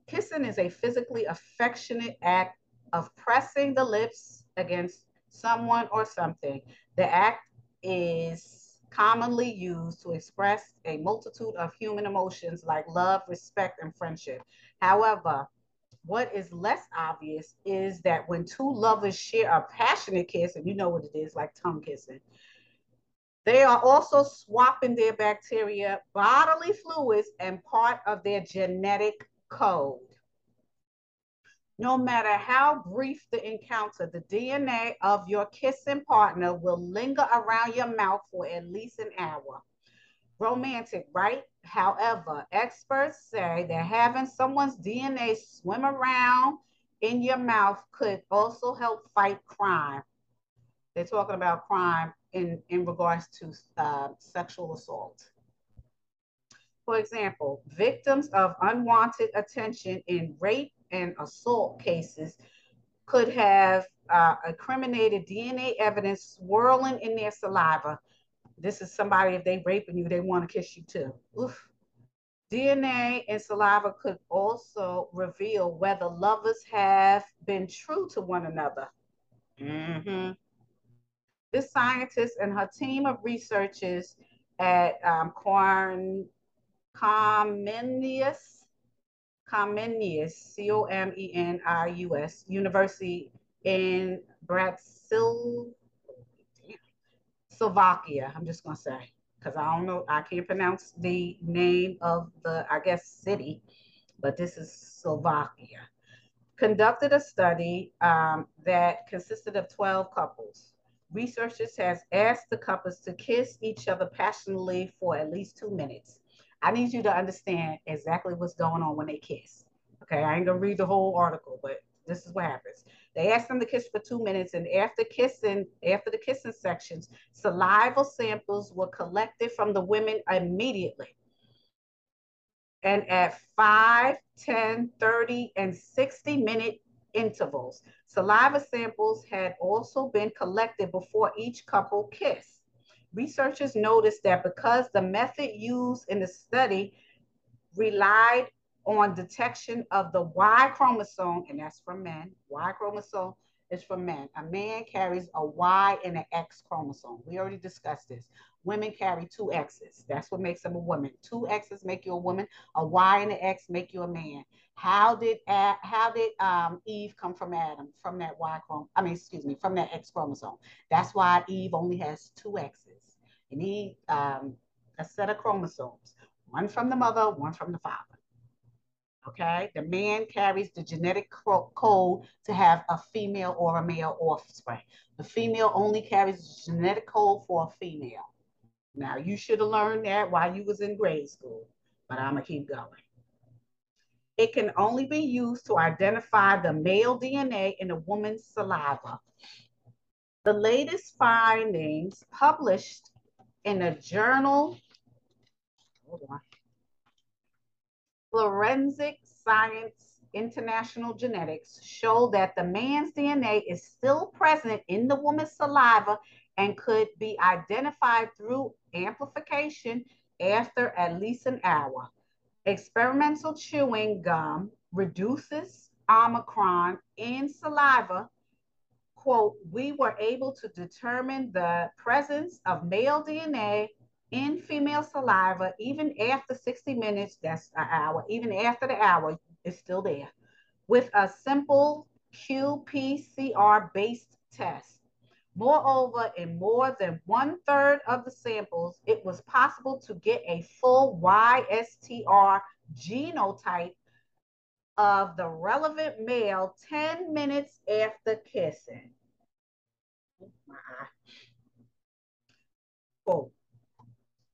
Kissing is a physically affectionate act of pressing the lips against someone or something. The act is commonly used to express a multitude of human emotions like love, respect, and friendship. However, what is less obvious is that when two lovers share a passionate kiss, and you know what it is, like tongue kissing, they are also swapping their bacteria, bodily fluids, and part of their genetic code. No matter how brief the encounter, the DNA of your kissing partner will linger around your mouth for at least an hour. Romantic, right? However, experts say that having someone's DNA swim around in your mouth could also help fight crime. They're talking about crime in, in regards to uh, sexual assault. For example, victims of unwanted attention in rape and assault cases could have uh, incriminated DNA evidence swirling in their saliva this is somebody, if they raping you, they want to kiss you too. Oof. DNA and saliva could also reveal whether lovers have been true to one another. Mm-hmm. This scientist and her team of researchers at um, Corn, Comenius, Comenius, C-O-M-E-N-I-U-S, University in Brazil, Slovakia, I'm just gonna say, because I don't know, I can't pronounce the name of the, I guess, city, but this is Slovakia. Conducted a study um, that consisted of 12 couples. Researchers has asked the couples to kiss each other passionately for at least two minutes. I need you to understand exactly what's going on when they kiss. Okay, I ain't gonna read the whole article, but this is what happens. They asked them to kiss for two minutes, and after kissing, after the kissing sections, saliva samples were collected from the women immediately. And at 5, 10, 30, and 60 minute intervals, saliva samples had also been collected before each couple kissed. Researchers noticed that because the method used in the study relied on detection of the Y chromosome, and that's for men. Y chromosome is for men. A man carries a Y and an X chromosome. We already discussed this. Women carry two X's. That's what makes them a woman. Two X's make you a woman. A Y and an X make you a man. How did how did um, Eve come from Adam? From that Y chromosome? I mean, excuse me, from that X chromosome. That's why Eve only has two X's. You need um, a set of chromosomes. One from the mother, one from the father okay? The man carries the genetic code to have a female or a male offspring. The female only carries the genetic code for a female. Now, you should have learned that while you was in grade school, but I'm gonna keep going. It can only be used to identify the male DNA in a woman's saliva. The latest findings published in a journal, Forensic Science International Genetics show that the man's DNA is still present in the woman's saliva and could be identified through amplification after at least an hour. Experimental chewing gum reduces Omicron in saliva. Quote, we were able to determine the presence of male DNA in female saliva, even after 60 minutes, that's an hour, even after the hour, it's still there, with a simple qPCR based test. Moreover, in more than one third of the samples, it was possible to get a full YSTR genotype of the relevant male 10 minutes after kissing. Oh,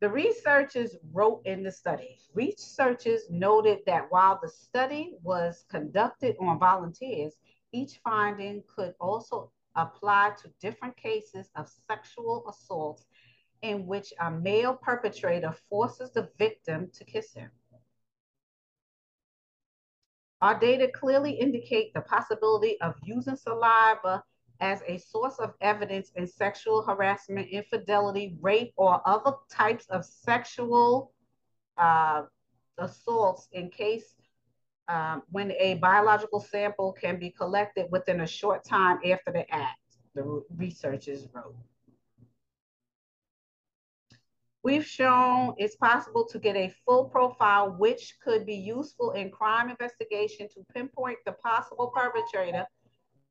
the researchers wrote in the study, researchers noted that while the study was conducted on volunteers, each finding could also apply to different cases of sexual assault in which a male perpetrator forces the victim to kiss him. Our data clearly indicate the possibility of using saliva as a source of evidence in sexual harassment, infidelity, rape, or other types of sexual uh, assaults in case um, when a biological sample can be collected within a short time after the act, the researchers wrote. We've shown it's possible to get a full profile, which could be useful in crime investigation to pinpoint the possible perpetrator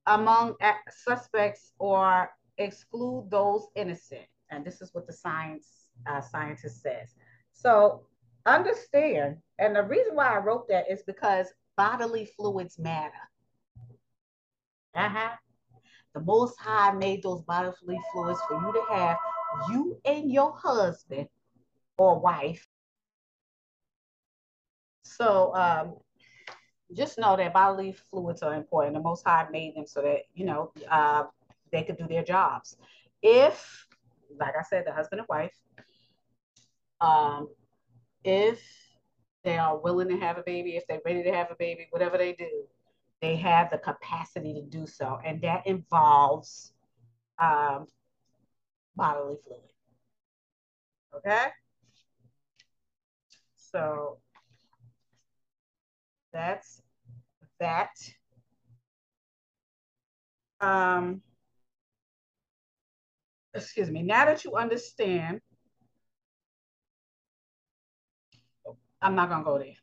among suspects or exclude those innocent. And this is what the science uh, scientist says. So understand, and the reason why I wrote that is because bodily fluids matter. Uh-huh. The Most High made those bodily fluids for you to have, you and your husband or wife. So um, just know that bodily fluids are important. The Most High made them so that, you know, uh, they could do their jobs. If, like I said, the husband and wife, um, if they are willing to have a baby, if they're ready to have a baby, whatever they do, they have the capacity to do so. And that involves um, bodily fluid. Okay? So that's that. Um, excuse me, now that you understand I'm not gonna go there.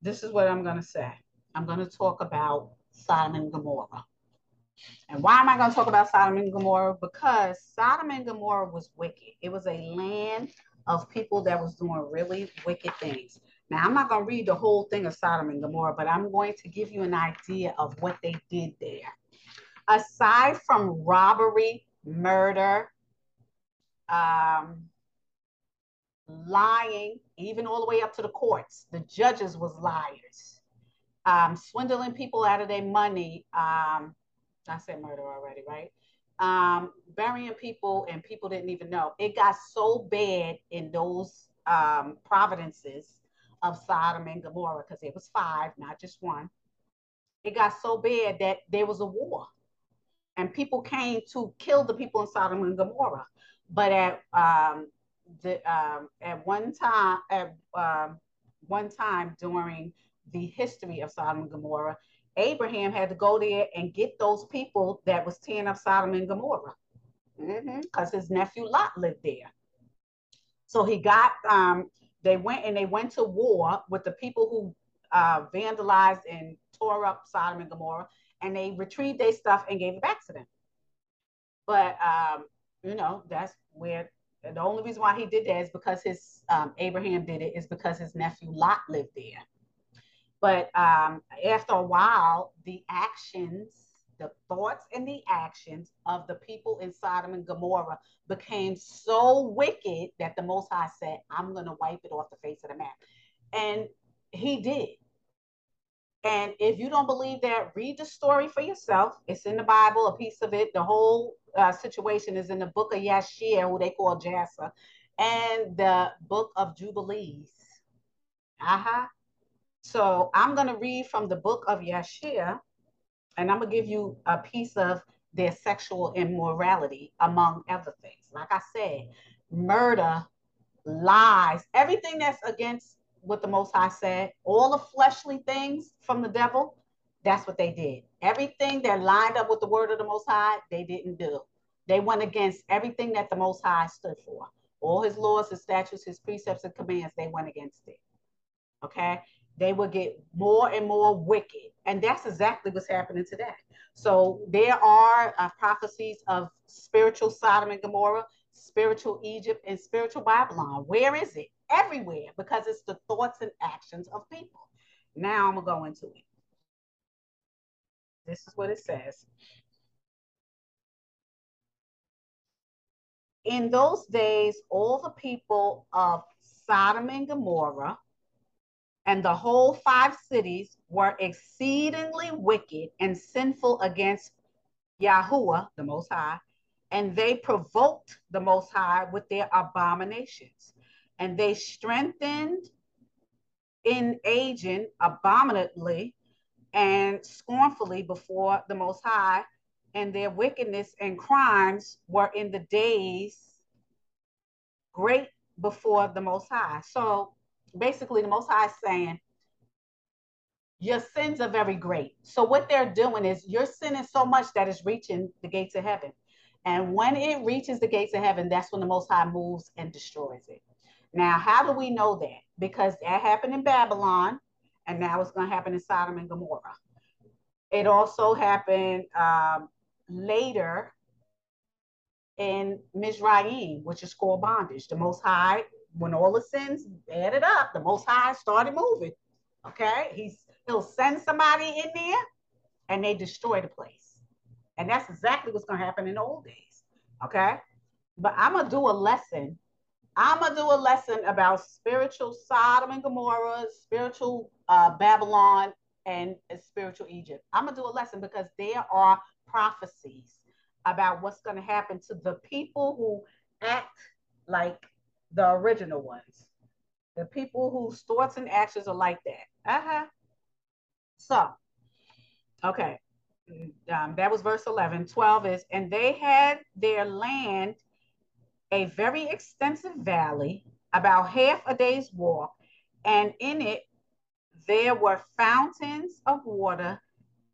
This is what I'm gonna say. I'm gonna talk about Sodom and Gomorrah. And why am I gonna talk about Sodom and Gomorrah? Because Sodom and Gomorrah was wicked. It was a land of people that was doing really wicked things. Now, I'm not going to read the whole thing of Sodom and Gomorrah, but I'm going to give you an idea of what they did there. Aside from robbery, murder, um, lying, even all the way up to the courts. The judges was liars. Um, swindling people out of their money. Um, I said murder already, right? Um, burying people and people didn't even know. It got so bad in those um, providences of Sodom and Gomorrah because it was five, not just one. It got so bad that there was a war, and people came to kill the people in Sodom and Gomorrah. But at um, the, um, at one time at um, one time during the history of Sodom and Gomorrah, Abraham had to go there and get those people that was tearing up Sodom and Gomorrah because mm-hmm. his nephew Lot lived there. So he got um, they went and they went to war with the people who uh, vandalized and tore up Sodom and Gomorrah, and they retrieved their stuff and gave it back to them. But um, you know that's where the only reason why he did that is because his um, Abraham did it is because his nephew Lot lived there. But um, after a while, the actions, the thoughts and the actions of the people in Sodom and Gomorrah became so wicked that the Most High said, I'm going to wipe it off the face of the map. And he did. And if you don't believe that, read the story for yourself. It's in the Bible, a piece of it. The whole uh, situation is in the book of Yashir, who they call Jasher, and the book of Jubilees. Uh-huh. So I'm going to read from the book of Yashir, and I'm to give you a piece of their sexual immorality, among other things. Like I said, murder, lies, everything that's against what the Most High said, all the fleshly things from the devil, that's what they did. Everything that lined up with the word of the Most High, they didn't do. They went against everything that the Most High stood for. All his laws, his statutes, his precepts, and commands, they went against it. Okay? They will get more and more wicked. And that's exactly what's happening today. So there are uh, prophecies of spiritual Sodom and Gomorrah, spiritual Egypt, and spiritual Babylon. Where is it? everywhere because it's the thoughts and actions of people. Now I'm going to go into it. This is what it says. In those days, all the people of Sodom and Gomorrah and the whole five cities were exceedingly wicked and sinful against Yahuwah, the Most High, and they provoked the Most High with their abominations. And they strengthened in aging abominably and scornfully before the Most High, and their wickedness and crimes were in the days great before the Most High. So basically, the Most High is saying, Your sins are very great. So, what they're doing is you're sinning so much that it's reaching the gates of heaven. And when it reaches the gates of heaven, that's when the Most High moves and destroys it. Now, how do we know that? Because that happened in Babylon, and now it's going to happen in Sodom and Gomorrah. It also happened um, later in Mizraim, which is called bondage. The Most High, when all the sins added up, the Most High started moving. Okay, he's he'll send somebody in there, and they destroy the place. And that's exactly what's going to happen in the old days. Okay, but I'm gonna do a lesson I'm gonna do a lesson about spiritual Sodom and Gomorrah, spiritual uh, Babylon, and spiritual Egypt. I'm gonna do a lesson because there are prophecies about what's gonna happen to the people who act like the original ones, the people whose thoughts and actions are like that. Uh huh. So, okay, um, that was verse 11. 12 is, and they had their land a very extensive valley, about half a day's walk, and in it there were fountains of water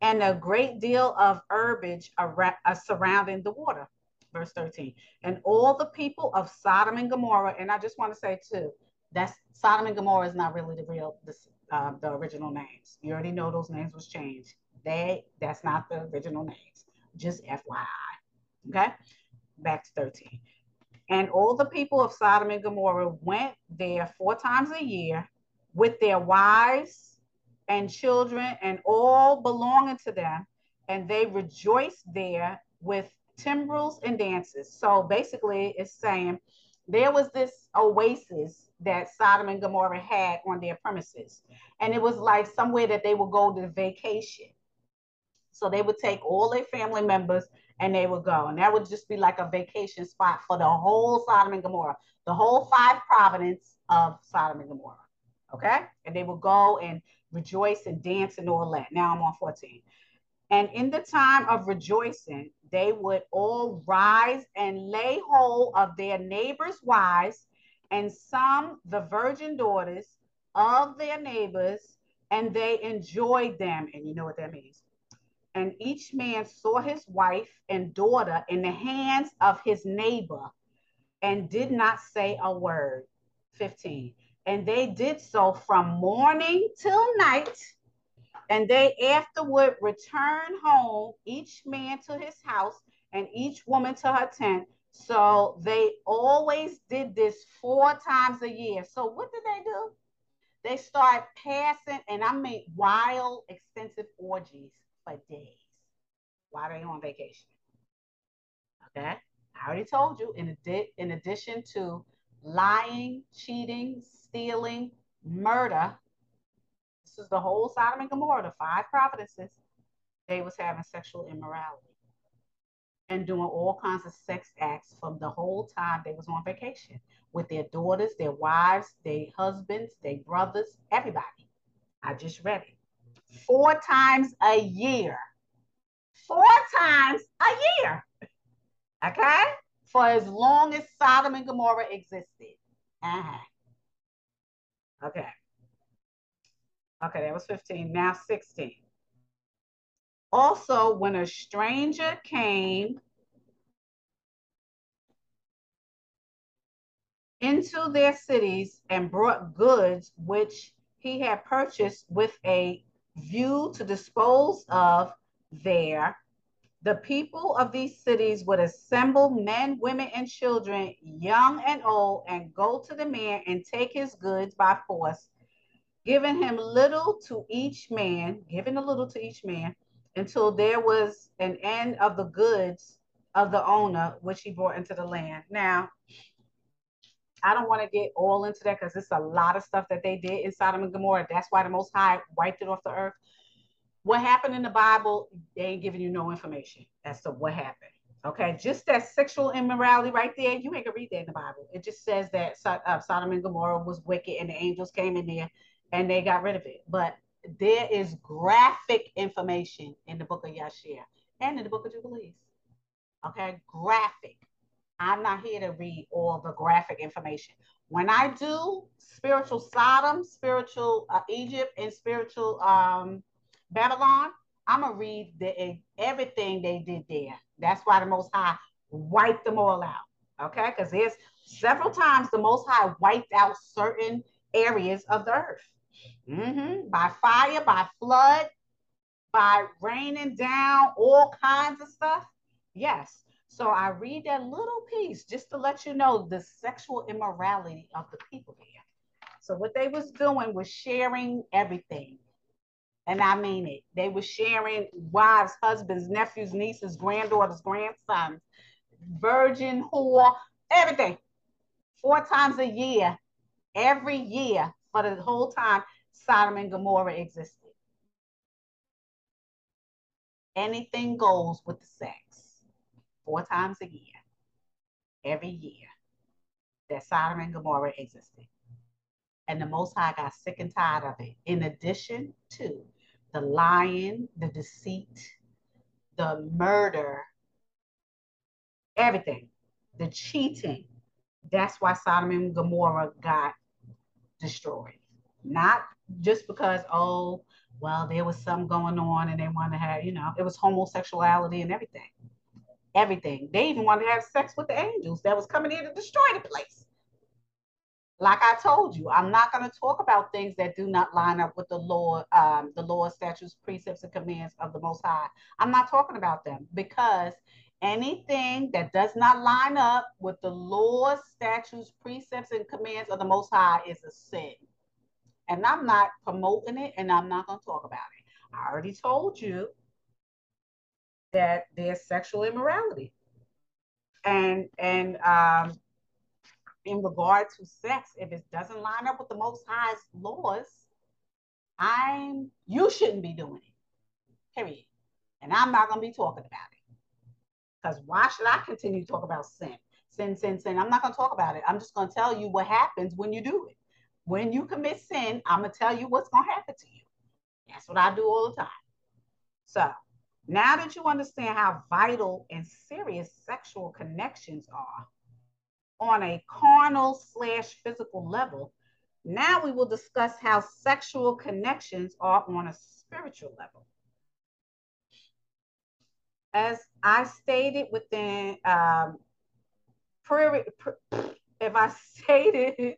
and a great deal of herbage around, uh, surrounding the water. Verse 13. And all the people of Sodom and Gomorrah, and I just want to say too, that's Sodom and Gomorrah is not really the real, uh, the original names. You already know those names was changed. They, that's not the original names. Just FYI. Okay. Back to 13. And all the people of Sodom and Gomorrah went there four times a year with their wives and children and all belonging to them. And they rejoiced there with timbrels and dances. So basically, it's saying there was this oasis that Sodom and Gomorrah had on their premises. And it was like somewhere that they would go to vacation. So they would take all their family members and they would go. And that would just be like a vacation spot for the whole Sodom and Gomorrah, the whole five providence of Sodom and Gomorrah. Okay. And they would go and rejoice and dance and all that. Now I'm on 14. And in the time of rejoicing, they would all rise and lay hold of their neighbors' wives, and some the virgin daughters of their neighbors, and they enjoyed them. And you know what that means and each man saw his wife and daughter in the hands of his neighbor and did not say a word. 15. And they did so from morning till night. And they afterward returned home, each man to his house and each woman to her tent. So they always did this four times a year. So what did they do? They start passing, and I mean wild, extensive orgies for days while they're on vacation. Okay, I already told you. In, adi- in addition to lying, cheating, stealing, murder, this is the whole Sodom and Gomorrah, the five providences. They was having sexual immorality and doing all kinds of sex acts from the whole time they was on vacation with their daughters, their wives, their husbands, their brothers, everybody. I just read it. Four times a year four times a year. Okay? For as long as Sodom and Gomorrah existed. Uh-huh. Okay. Okay, that was 15. Now 16. Also, when a stranger came into their cities and brought goods which he had purchased with a view to dispose of there, the people of these cities would assemble men, women, and children, young and old, and go to the man and take his goods by force, giving him little to each man, giving a little to each man, until there was an end of the goods of the owner which he brought into the land. Now, I don't want to get all into that because it's a lot of stuff that they did in Sodom and Gomorrah. That's why the Most High wiped it off the earth what happened in the Bible, they ain't giving you no information as to what happened. Okay, just that sexual immorality right there, you ain't gonna read that in the Bible. It just says that uh, Sodom and Gomorrah was wicked and the angels came in there and they got rid of it. But there is graphic information in the book of Yashar and in the book of Jubilees. Okay, graphic. I'm not here to read all the graphic information. When I do spiritual Sodom, spiritual uh, Egypt, and spiritual um, Babylon, I'm gonna read the everything they did there. That's why the Most High wiped them all out. Okay, because there's several times the Most High wiped out certain areas of the earth mm-hmm. by fire, by flood, by raining down all kinds of stuff. Yes. So I read that little piece just to let you know the sexual immorality of the people there. So what they was doing was sharing everything. And I mean it. They were sharing wives, husbands, nephews, nieces, granddaughters, grandsons, virgin, whore, everything. Four times a year, every year for the whole time Sodom and Gomorrah existed. Anything goes with the sex four times a year, every year, that Sodom and Gomorrah existed. And the Most High got sick and tired of it. In addition to the lying, the deceit, the murder, everything, the cheating. That's why Sodom and Gomorrah got destroyed. Not just because, oh, well, there was some going on and they want to have, you know, it was homosexuality and everything everything. They even wanted to have sex with the angels that was coming in to destroy the place. Like I told you, I'm not going to talk about things that do not line up with the law, um, the law, statutes, precepts, and commands of the Most High. I'm not talking about them because anything that does not line up with the laws, statutes, precepts, and commands of the Most High is a sin. And I'm not promoting it and I'm not going to talk about it. I already told you that there's sexual immorality. And and um, in regard to sex, if it doesn't line up with the Most High's laws, I'm you shouldn't be doing it. Period. And I'm not gonna be talking about it. Because why should I continue to talk about sin? Sin, sin, sin. I'm not gonna talk about it. I'm just gonna tell you what happens when you do it. When you commit sin, I'm gonna tell you what's gonna happen to you. That's what I do all the time. So now that you understand how vital and serious sexual connections are on a carnal slash physical level, now we will discuss how sexual connections are on a spiritual level. As I stated within, um, pre- pre- if I stated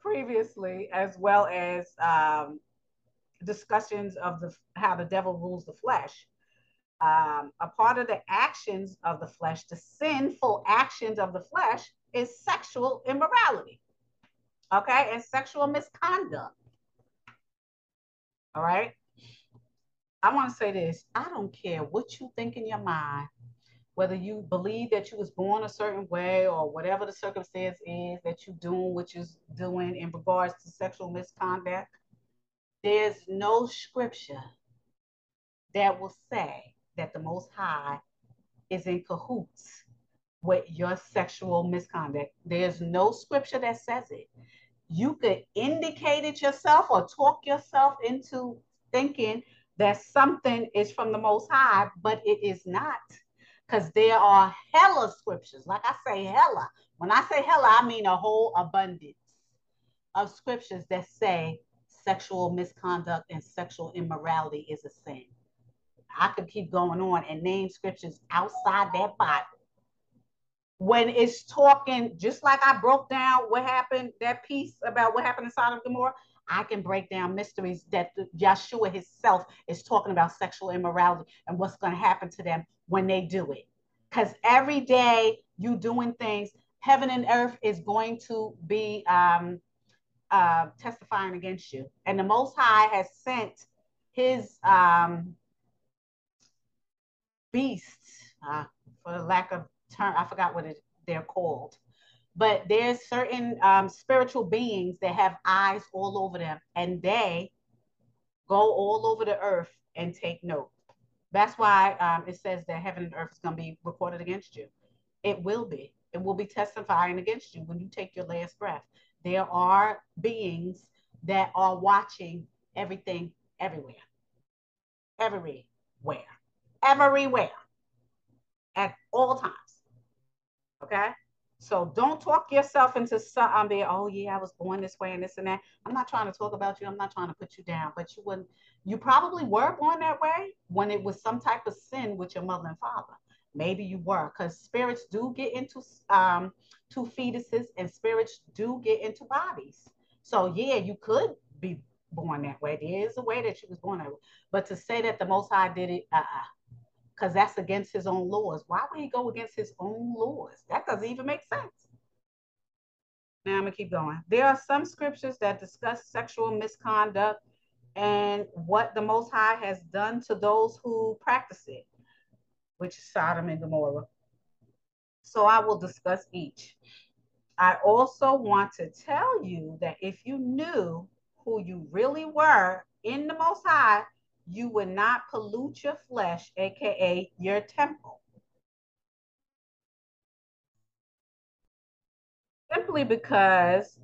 previously, as well as um, discussions of the how the devil rules the flesh, um, a part of the actions of the flesh, the sinful actions of the flesh, is sexual immorality. Okay, and sexual misconduct. All right. I want to say this. I don't care what you think in your mind, whether you believe that you was born a certain way or whatever the circumstance is that you're doing what you're doing in regards to sexual misconduct. There's no scripture that will say that the Most High is in cahoots with your sexual misconduct. There's no scripture that says it. You could indicate it yourself or talk yourself into thinking that something is from the Most High, but it is not. Because there are hella scriptures. Like I say, hella. When I say hella, I mean a whole abundance of scriptures that say sexual misconduct and sexual immorality is a sin. I could keep going on and name scriptures outside that Bible. When it's talking, just like I broke down what happened, that piece about what happened in Sodom and Gomorrah, I can break down mysteries that Yeshua himself is talking about sexual immorality and what's going to happen to them when they do it. Because every day you doing things, heaven and earth is going to be um, uh, testifying against you. And the Most High has sent his um, beasts, uh, for the lack of term, I forgot what it, they're called. But there's certain um, spiritual beings that have eyes all over them, and they go all over the earth and take note. That's why um, it says that heaven and earth is going to be recorded against you. It will be. It will be testifying against you when you take your last breath. There are beings that are watching everything everywhere. Everywhere. Everywhere. At all times. Okay? So don't talk yourself into something. Oh yeah, I was born this way and this and that. I'm not trying to talk about you. I'm not trying to put you down. But you wouldn't. You probably were born that way when it was some type of sin with your mother and father. Maybe you were, because spirits do get into um to fetuses and spirits do get into bodies. So yeah, you could be born that way. There is a way that you was born that way. But to say that the Most High did it, uh-uh because that's against his own laws. Why would he go against his own laws? That doesn't even make sense. Now I'm gonna keep going. There are some scriptures that discuss sexual misconduct and what the Most High has done to those who practice it, which is Sodom and Gomorrah. So I will discuss each. I also want to tell you that if you knew who you really were in the Most High, you would not pollute your flesh, aka your temple. Simply because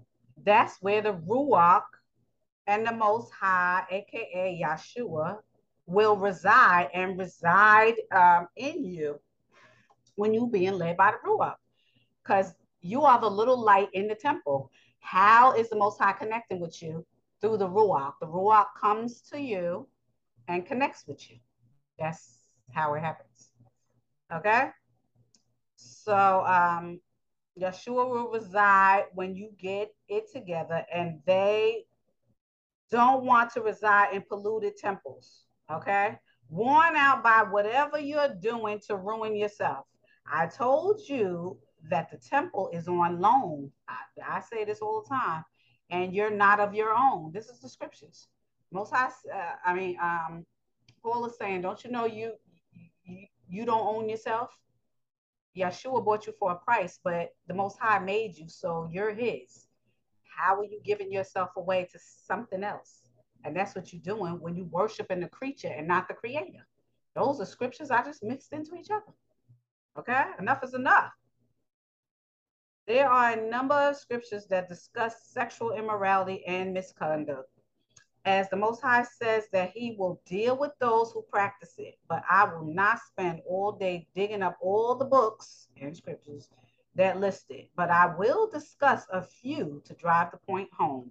that's where the Ruach and the Most High, aka Yeshua, will reside and reside um, in you when you're being led by the Ruach. Because you are the little light in the temple. How is the Most High connecting with you? Through the Ruach. The Ruach comes to you and connects with you. That's how it happens. Okay? So um Yeshua will reside when you get it together, and they don't want to reside in polluted temples. Okay? Worn out by whatever you're doing to ruin yourself. I told you that the temple is on loan. I, I say this all the time, and you're not of your own. This is the scriptures. Most High, uh, I mean, um, Paul is saying, don't you know you, you you don't own yourself? Yeshua bought you for a price, but the Most High made you, so you're His. How are you giving yourself away to something else? And that's what you're doing when you worshiping the creature and not the Creator. Those are scriptures I just mixed into each other. Okay, enough is enough. There are a number of scriptures that discuss sexual immorality and misconduct as the Most High says that He will deal with those who practice it, but I will not spend all day digging up all the books and scriptures that list it, but I will discuss a few to drive the point home.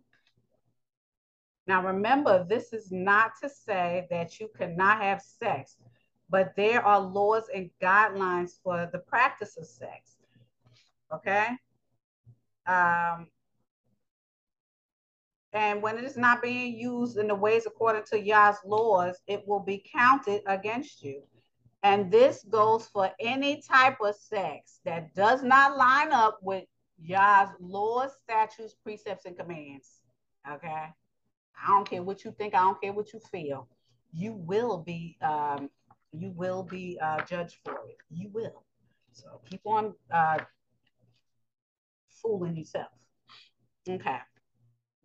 Now, remember, this is not to say that you cannot have sex, but there are laws and guidelines for the practice of sex. Okay? Um, and when it is not being used in the ways according to Yah's laws, it will be counted against you. And this goes for any type of sex that does not line up with Yah's laws, statutes, precepts, and commands. Okay. I don't care what you think. I don't care what you feel. You will be, um, you will be uh, judged for it. You will. So keep on uh, fooling yourself. Okay.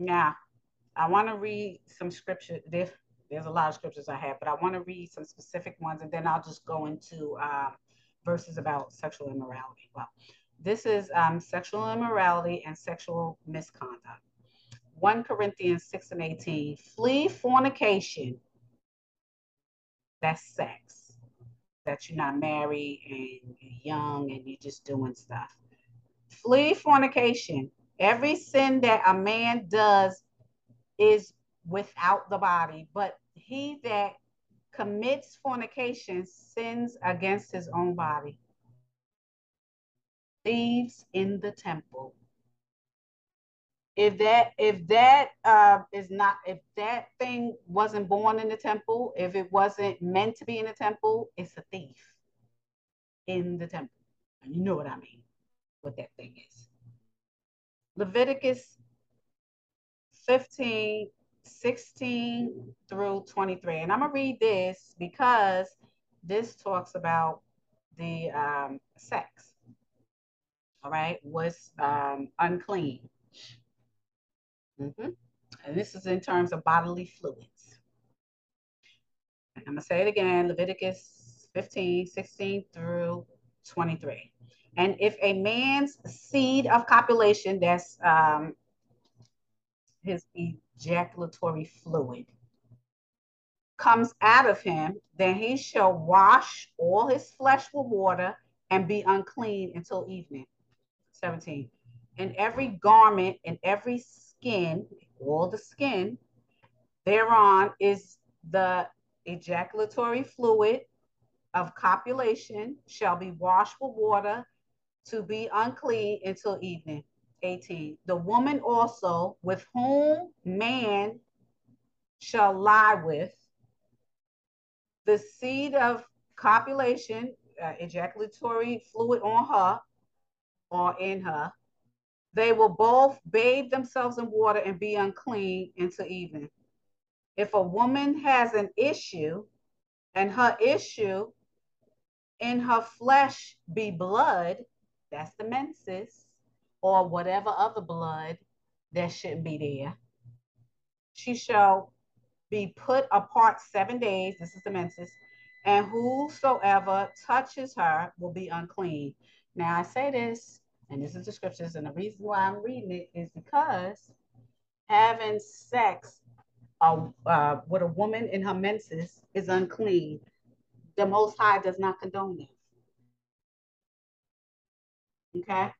Now, I want to read some scripture. There's, there's a lot of scriptures I have, but I want to read some specific ones, and then I'll just go into um, verses about sexual immorality. Well, this is um, sexual immorality and sexual misconduct. 1 Corinthians 6 and 18. Flee fornication. That's sex. That you're not married and you're young and you're just doing stuff. Flee fornication. Every sin that a man does is without the body, but he that commits fornication sins against his own body. Thieves in the temple. If that if that uh, is not if that thing wasn't born in the temple, if it wasn't meant to be in the temple, it's a thief in the temple. And you know what I mean, what that thing is. Leviticus 15, 16 through 23. And I'm going to read this because this talks about the um, sex. All right, was um, unclean. Mm-hmm. And this is in terms of bodily fluids. I'm going to say it again Leviticus 15, 16 through 23. And if a man's seed of copulation, that's um, his ejaculatory fluid, comes out of him, then he shall wash all his flesh with water and be unclean until evening. 17. And every garment and every skin, all the skin, thereon is the ejaculatory fluid of copulation shall be washed with water to be unclean until evening. 18. The woman also with whom man shall lie with, the seed of copulation, uh, ejaculatory fluid on her or in her, they will both bathe themselves in water and be unclean until evening. If a woman has an issue and her issue in her flesh be blood, that's the menses, or whatever other blood that shouldn't be there, she shall be put apart seven days. This is the menses. And whosoever touches her will be unclean. Now I say this, and this is the scriptures, and the reason why I'm reading it is because having sex uh, uh, with a woman in her menses is unclean. The Most High does not condone it. Okay?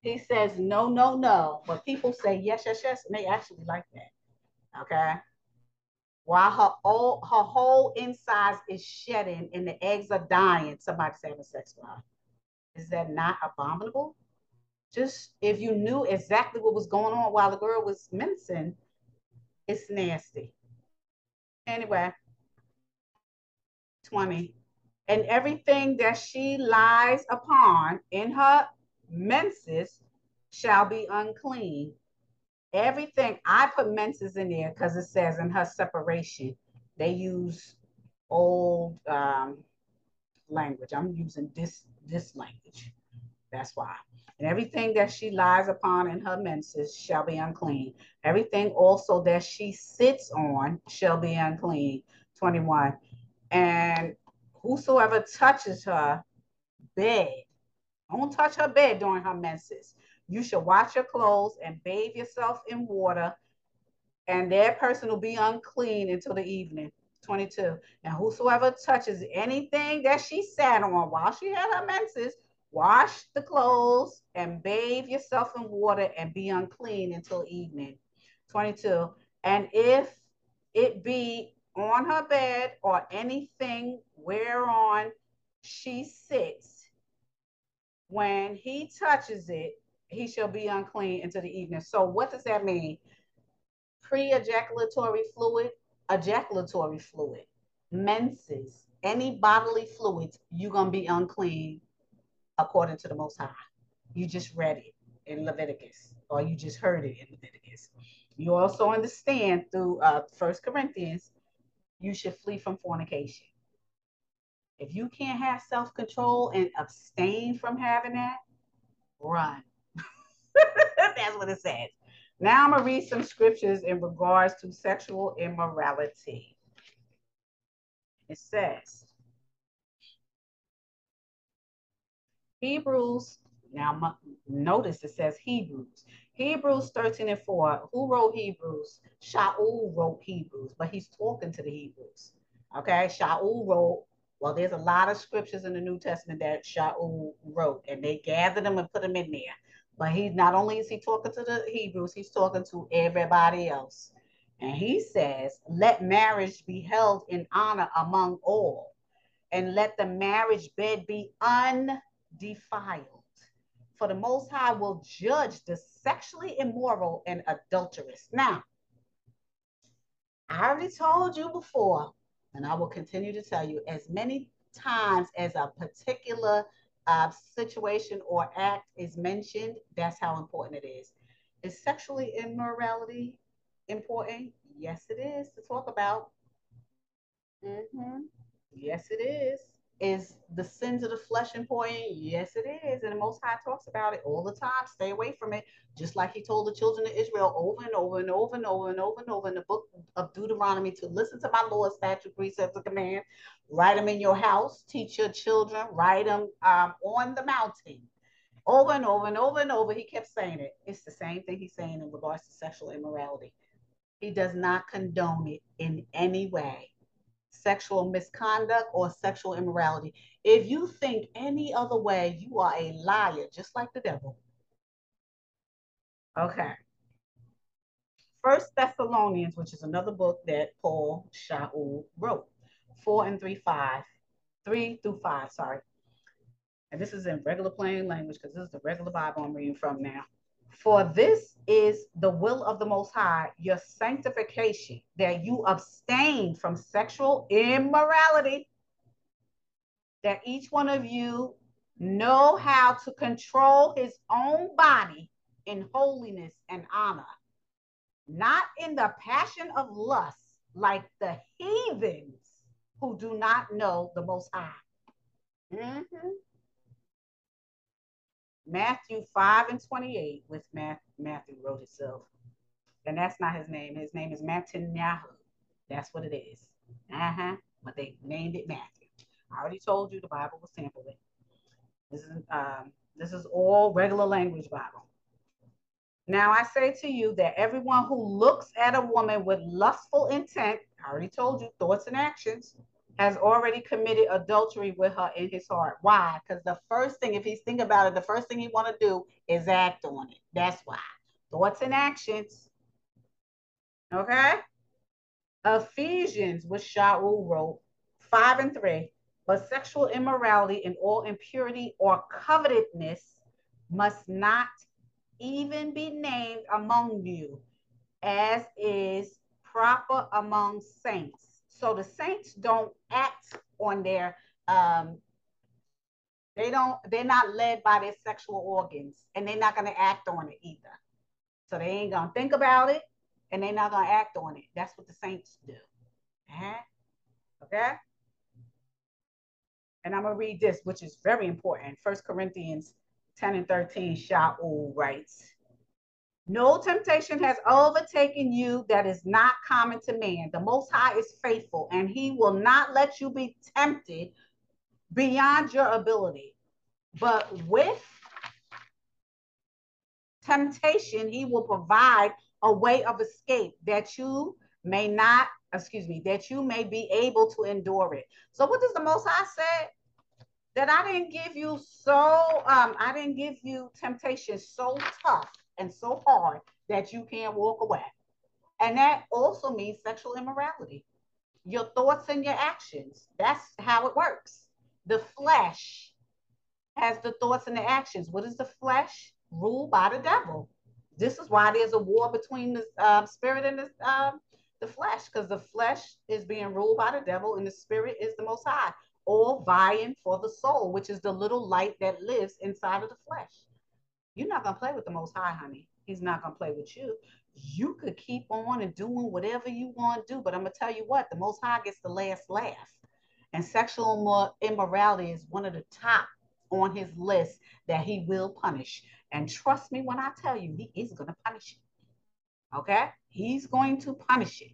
He says no, no, no, but people say yes, yes, yes, and they actually like that. Okay? While her all her whole insides is shedding and the eggs are dying, somebody's having sex with her. Is that not abominable? Just if you knew exactly what was going on while the girl was mincing, it's nasty. Anyway, 20. And everything that she lies upon in her menses shall be unclean. Everything, I put menses in there because it says in her separation, they use old um, language. I'm using this, this language. That's why. And everything that she lies upon in her menses shall be unclean. Everything also that she sits on shall be unclean. 21. And whosoever touches her bed don't touch her bed during her menses. You should wash your clothes and bathe yourself in water, and that person will be unclean until the evening. 22. And whosoever touches anything that she sat on while she had her menses, wash the clothes and bathe yourself in water and be unclean until evening. 22. And if it be on her bed or anything whereon she sits, when he touches it, he shall be unclean until the evening. So what does that mean? Pre-ejaculatory fluid, ejaculatory fluid, menses, any bodily fluids, you're gonna be unclean according to the Most High. You just read it in Leviticus, or you just heard it in Leviticus. You also understand through uh, First Corinthians, you should flee from fornication. If you can't have self control and abstain from having that, run. That's what it says. Now I'm going to read some scriptures in regards to sexual immorality. It says, Hebrews, now notice it says Hebrews. Hebrews 13 and 4. Who wrote Hebrews? Shaul wrote Hebrews, but he's talking to the Hebrews. Okay, Shaul wrote well, there's a lot of scriptures in the New Testament that Shaul wrote, and they gathered them and put them in there. But he not only is he talking to the Hebrews, he's talking to everybody else. And he says, Let marriage be held in honor among all, and let the marriage bed be undefiled. For the Most High will judge the sexually immoral and adulterous. Now, I already told you before and I will continue to tell you as many times as a particular uh, situation or act is mentioned, that's how important it is. Is sexually immorality important? Yes, it is to talk about. Mm-hmm. Yes, it is. Is the sins of the flesh important? Yes, it is. And the Most High talks about it all the time. Stay away from it. Just like he told the children of Israel over and over and over and over and over and over in the book of Deuteronomy to listen to my Lord's statute, precepts, and commands. Write them in your house. Teach your children. Write them um, on the mountain. Over and over and over and over, he kept saying it. It's the same thing he's saying in regards to sexual immorality. He does not condone it in any way. Sexual misconduct or sexual immorality. If you think any other way, you are a liar, just like the devil. Okay. First Thessalonians, which is another book that Paul Shaul wrote, four and three, five, three through five, sorry. And this is in regular plain language because this is the regular Bible I'm reading from now. For this is the will of the Most High, your sanctification, that you abstain from sexual immorality, that each one of you know how to control his own body in holiness and honor not in the passion of lust like the heathens who do not know the Most High. Mm-hmm. Matthew 5 and 28, which Matthew wrote himself. And that's not his name. His name is Netanyahu. That's what it is. Uh-huh. But they named it Matthew. I already told you the Bible was sampled. This is um, this is all regular language Bible. Now I say to you that everyone who looks at a woman with lustful intent, I already told you, thoughts and actions, has already committed adultery with her in his heart. Why? Because the first thing, if he's thinking about it, the first thing he want to do is act on it. That's why. Thoughts and actions. Okay? Ephesians, which Shaul wrote, 5 and 3. But sexual immorality and all impurity or covetousness must not even be named among you, as is proper among saints. So the saints don't act on their um they don't they're not led by their sexual organs and they're not going to act on it either. So they ain't going to think about it and they're not going to act on it. That's what the saints do. Uh-huh. Okay? And I'm going to read this, which is very important. First Corinthians 10 and 13, Shaul writes, No temptation has overtaken you that is not common to man. The Most High is faithful, and he will not let you be tempted beyond your ability. But with temptation, he will provide a way of escape that you may not, excuse me, that you may be able to endure it. So, what does the Most High say? that I didn't give you so um I didn't give you temptation so tough and so hard that you can't walk away. And that also means sexual immorality. Your thoughts and your actions. That's how it works. The flesh has the thoughts and the actions. What is the flesh? Ruled by the devil. This is why there's a war between the uh, spirit and the, uh, the flesh, because the flesh is being ruled by the devil and the spirit is the most high all vying for the soul, which is the little light that lives inside of the flesh. You're not going to play with the Most High, honey. He's not going to play with you. You could keep on and doing whatever you want to do, but I'm going to tell you what, the Most High gets the last laugh. And sexual immorality is one of the top on his list that he will punish. And trust me when I tell you, he is going to punish it. Okay? He's going to punish it.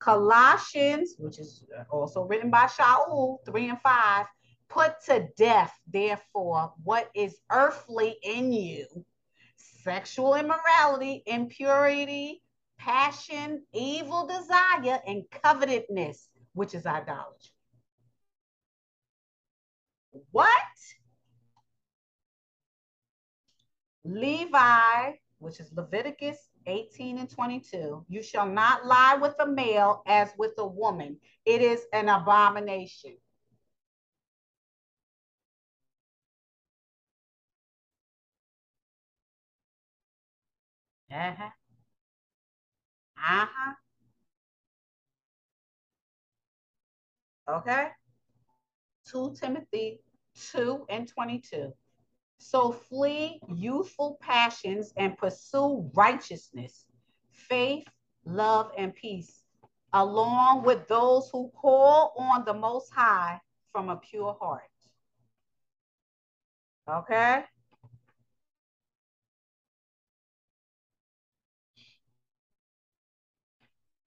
Colossians, which is also written by Shaul, 3 and 5, put to death, therefore, what is earthly in you sexual immorality, impurity, passion, evil desire, and covetousness, which is idolatry. What? Levi, which is Leviticus 18 and 22. You shall not lie with a male as with a woman. It is an abomination. Uh-huh. Uh-huh. Okay. 2 Timothy 2 and 22. So flee youthful passions and pursue righteousness, faith, love, and peace, along with those who call on the Most High from a pure heart. Okay?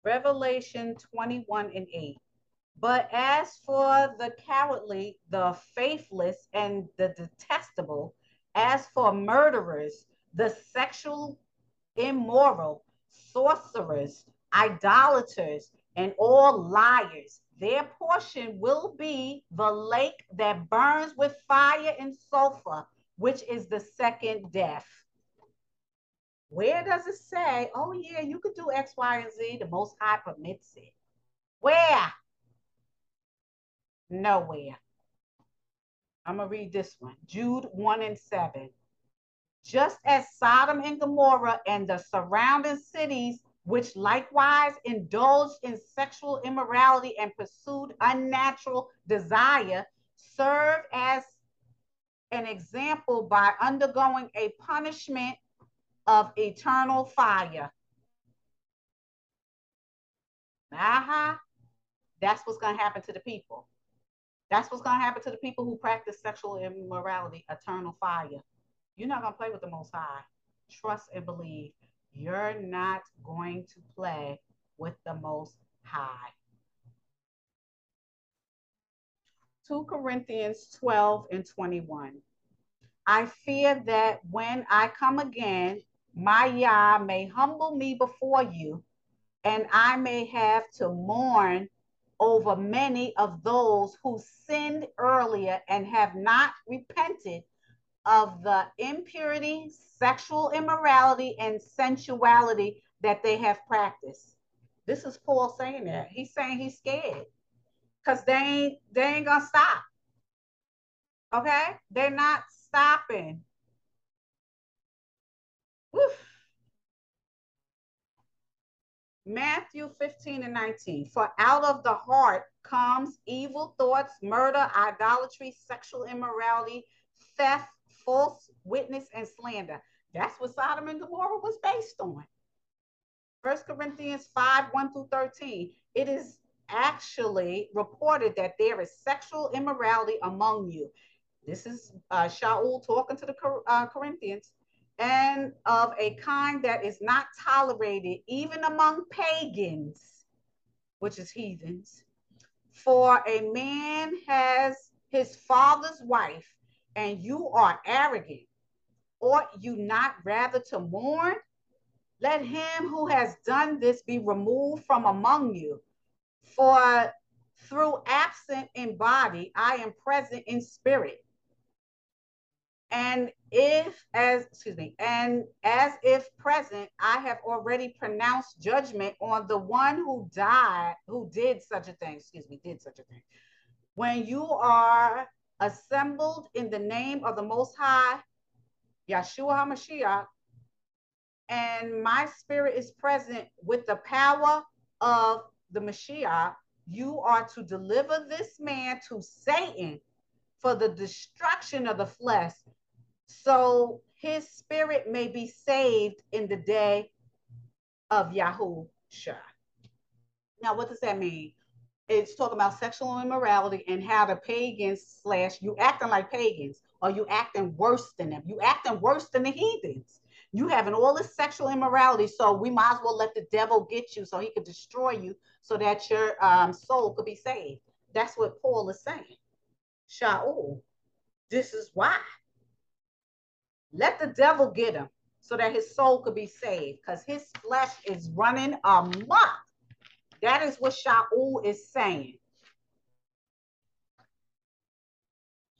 Revelation 21 and 8. But as for the cowardly, the faithless, and the detestable, as for murderers, the sexual immoral, sorcerers, idolaters, and all liars, their portion will be the lake that burns with fire and sulfur, which is the second death. Where does it say, oh yeah, you could do X, Y, and Z, the Most High permits it? Where? Nowhere. I'm going to read this one. Jude 1 and 7. Just as Sodom and Gomorrah and the surrounding cities, which likewise indulged in sexual immorality and pursued unnatural desire, served as an example by undergoing a punishment of eternal fire. Uh-huh. That's what's going to happen to the people. That's what's going to happen to the people who practice sexual immorality, eternal fire. You're not going to play with the Most High. Trust and believe. You're not going to play with the Most High. 2 Corinthians 12 and 21. I fear that when I come again, my Yah may humble me before you, and I may have to mourn over many of those who sinned earlier and have not repented of the impurity, sexual immorality, and sensuality that they have practiced. This is Paul saying that. He's saying he's scared because they ain't they ain't gonna stop. Okay? They're not stopping. Matthew 15 and 19. For out of the heart comes evil thoughts, murder, idolatry, sexual immorality, theft, false witness, and slander. That's what Sodom and Gomorrah was based on. First Corinthians 5 1 through 13. It is actually reported that there is sexual immorality among you. This is uh, Shaul talking to the uh, Corinthians and of a kind that is not tolerated even among pagans, which is heathens. For a man has his father's wife, and you are arrogant. Ought you not rather to mourn? Let him who has done this be removed from among you. For through absent in body, I am present in spirit and if as excuse me and as if present i have already pronounced judgment on the one who died who did such a thing excuse me did such a thing. When you are assembled in the name of the most high yeshua hamashiach and my spirit is present with the power of the Mashiach, you are to deliver this man to Satan for the destruction of the flesh so his spirit may be saved in the day of Yahusha. Now, what does that mean? It's talking about sexual immorality and how the pagans slash you acting like pagans or you acting worse than them. You acting worse than the heathens. You having all this sexual immorality, so we might as well let the devil get you so he could destroy you so that your um, soul could be saved. That's what Paul is saying. Shaul, this is why. Let the devil get him so that his soul could be saved because his flesh is running amok. That is what Shaul is saying.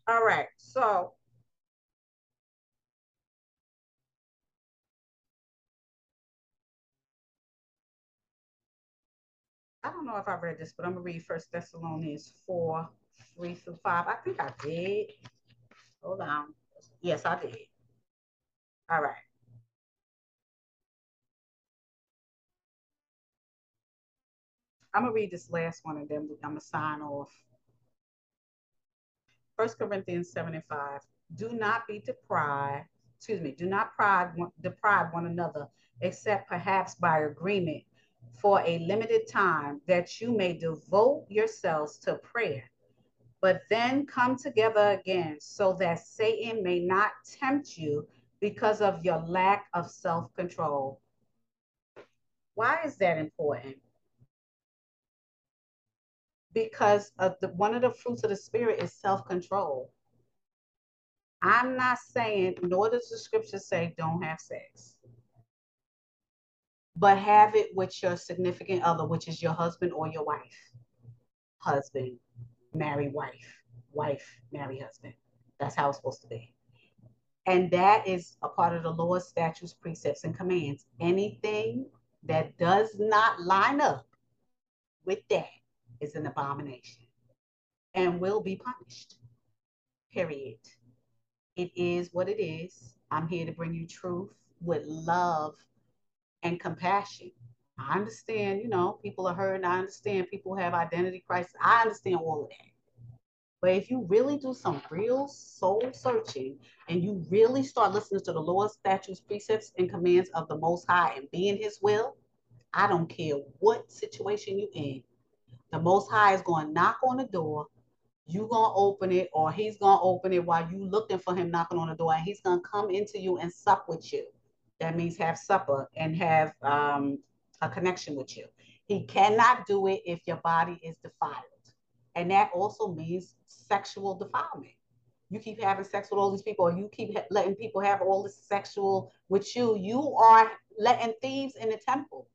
All right, so I don't know if I read this, but I'm gonna read First Thessalonians 4, 3 through 5. I think I did. Hold on. Yes, I did. All right. I'm gonna read this last one and then I'm gonna sign off. First Corinthians 7 and 5. Do not be deprived, excuse me, do not pride, deprive one another, except perhaps by agreement for a limited time, that you may devote yourselves to prayer. But then come together again, so that Satan may not tempt you because of your lack of self control. Why is that important? because of the one of the fruits of the spirit is self-control. I'm not saying, nor does the scripture say don't have sex, but have it with your significant other, which is your husband or your wife. Husband, marry wife, wife, marry husband. That's how it's supposed to be. And that is a part of the Lord's statutes, precepts, and commands. Anything that does not line up with that is an abomination and will be punished. Period. It is what it is. I'm here to bring you truth with love and compassion. I understand, you know, people are hurting. I understand people have identity crisis. I understand all of that. But if you really do some real soul searching and you really start listening to the Lord's statutes, precepts, and commands of the Most High and being His will, I don't care what situation you're in. The Most High is going to knock on the door. You gonna open it, or He's gonna open it while you looking for Him knocking on the door, and He's gonna come into you and sup with you. That means have supper and have um, a connection with you. He cannot do it if your body is defiled. And that also means sexual defilement. You keep having sex with all these people, or you keep letting people have all this sexual with you. You are letting thieves in the temple.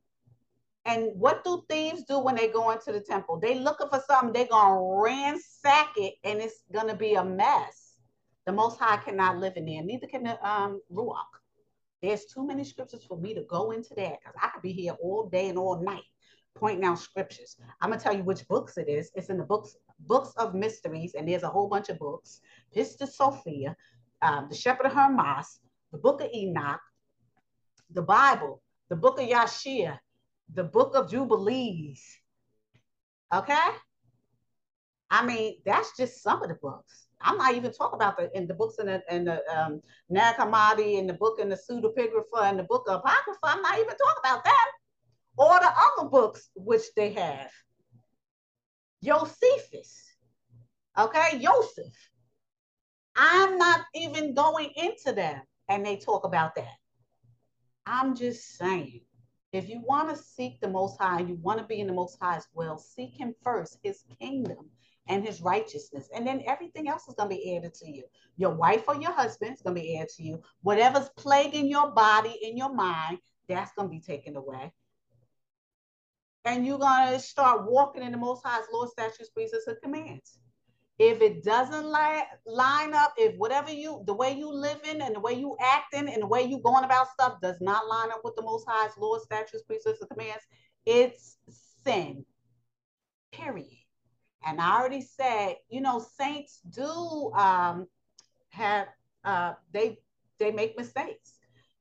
And what do thieves do when they go into the temple? They looking for something, they're gonna ransack it, and it's gonna be a mess. The Most High cannot live in there. Neither can the um, Ruach. There's too many scriptures for me to go into that because I could be here all day and all night pointing out scriptures. I'm gonna tell you which books it is. It's in the books books of mysteries, and there's a whole bunch of books. Pistis Sophia, um, the Shepherd of Hermas, the Book of Enoch, the Bible, the Book of Yashar, the Book of Jubilees. Okay, I mean that's just some of the books. I'm not even talking about the in the books in the in the um, and the book in the Pseudepigrapha and the book of Apocrypha. I'm not even talking about that or the other books which they have. Josephus, okay, Joseph. I'm not even going into them, and they talk about that. I'm just saying, if you want to seek the Most High, you want to be in the Most High's will, seek Him first, His kingdom and His righteousness, and then everything else is going to be added to you. Your wife or your husband is going to be added to you. Whatever's plaguing your body, and your mind, that's going to be taken away and you're going to start walking in the Most High's law, statutes, precepts, and commands. If it doesn't li- line up, if whatever you, the way you living and the way you acting and the way you going about stuff does not line up with the Most High's law, statutes, precepts, and commands, it's sin. Period. And I already said, you know, saints do um, have uh, they they make mistakes.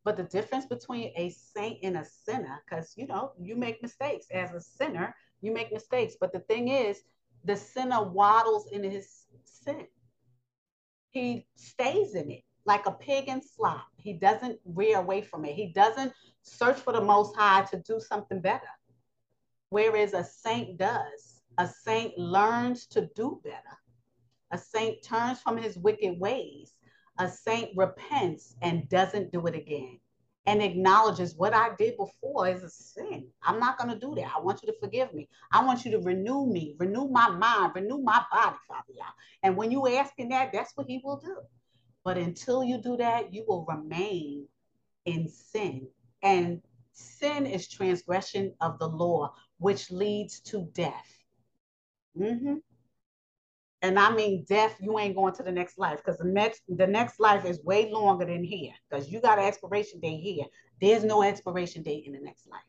But the difference between a saint and a sinner, because you know, you make mistakes as a sinner, you make mistakes. But the thing is, the sinner waddles in his sin. He stays in it like a pig in slop. He doesn't rear away from it. He doesn't search for the most high to do something better. Whereas a saint does. A saint learns to do better. A saint turns from his wicked ways a saint repents and doesn't do it again and acknowledges what I did before is a sin. I'm not going to do that. I want you to forgive me. I want you to renew me, renew my mind, renew my body, Father God. And when you ask him that, that's what he will do. But until you do that, you will remain in sin. And sin is transgression of the law, which leads to death. Mm-hmm. And I mean death, you ain't going to the next life because the next the next life is way longer than here because you got an expiration date here. There's no expiration date in the next life.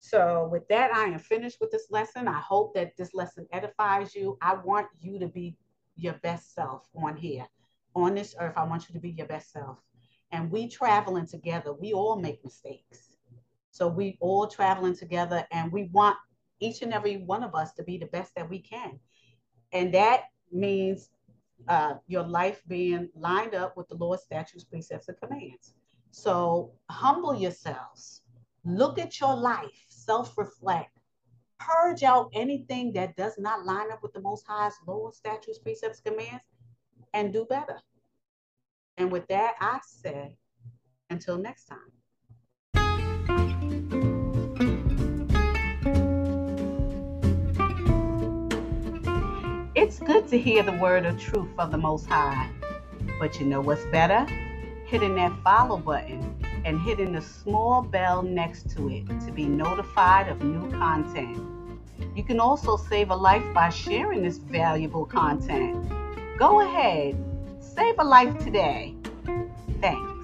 So with that, I am finished with this lesson. I hope that this lesson edifies you. I want you to be your best self on here. On this earth, I want you to be your best self. And we traveling together, we all make mistakes. So we all traveling together and we want each and every one of us to be the best that we can. And that means uh, your life being lined up with the Lord's statutes, precepts, and commands. So humble yourselves, look at your life, self reflect, purge out anything that does not line up with the Most High's Lord's statutes, precepts, commands, and do better. And with that, I say, until next time. It's good to hear the word of truth of the Most High. But you know what's better? Hitting that follow button and hitting the small bell next to it to be notified of new content. You can also save a life by sharing this valuable content. Go ahead, save a life today. Thanks.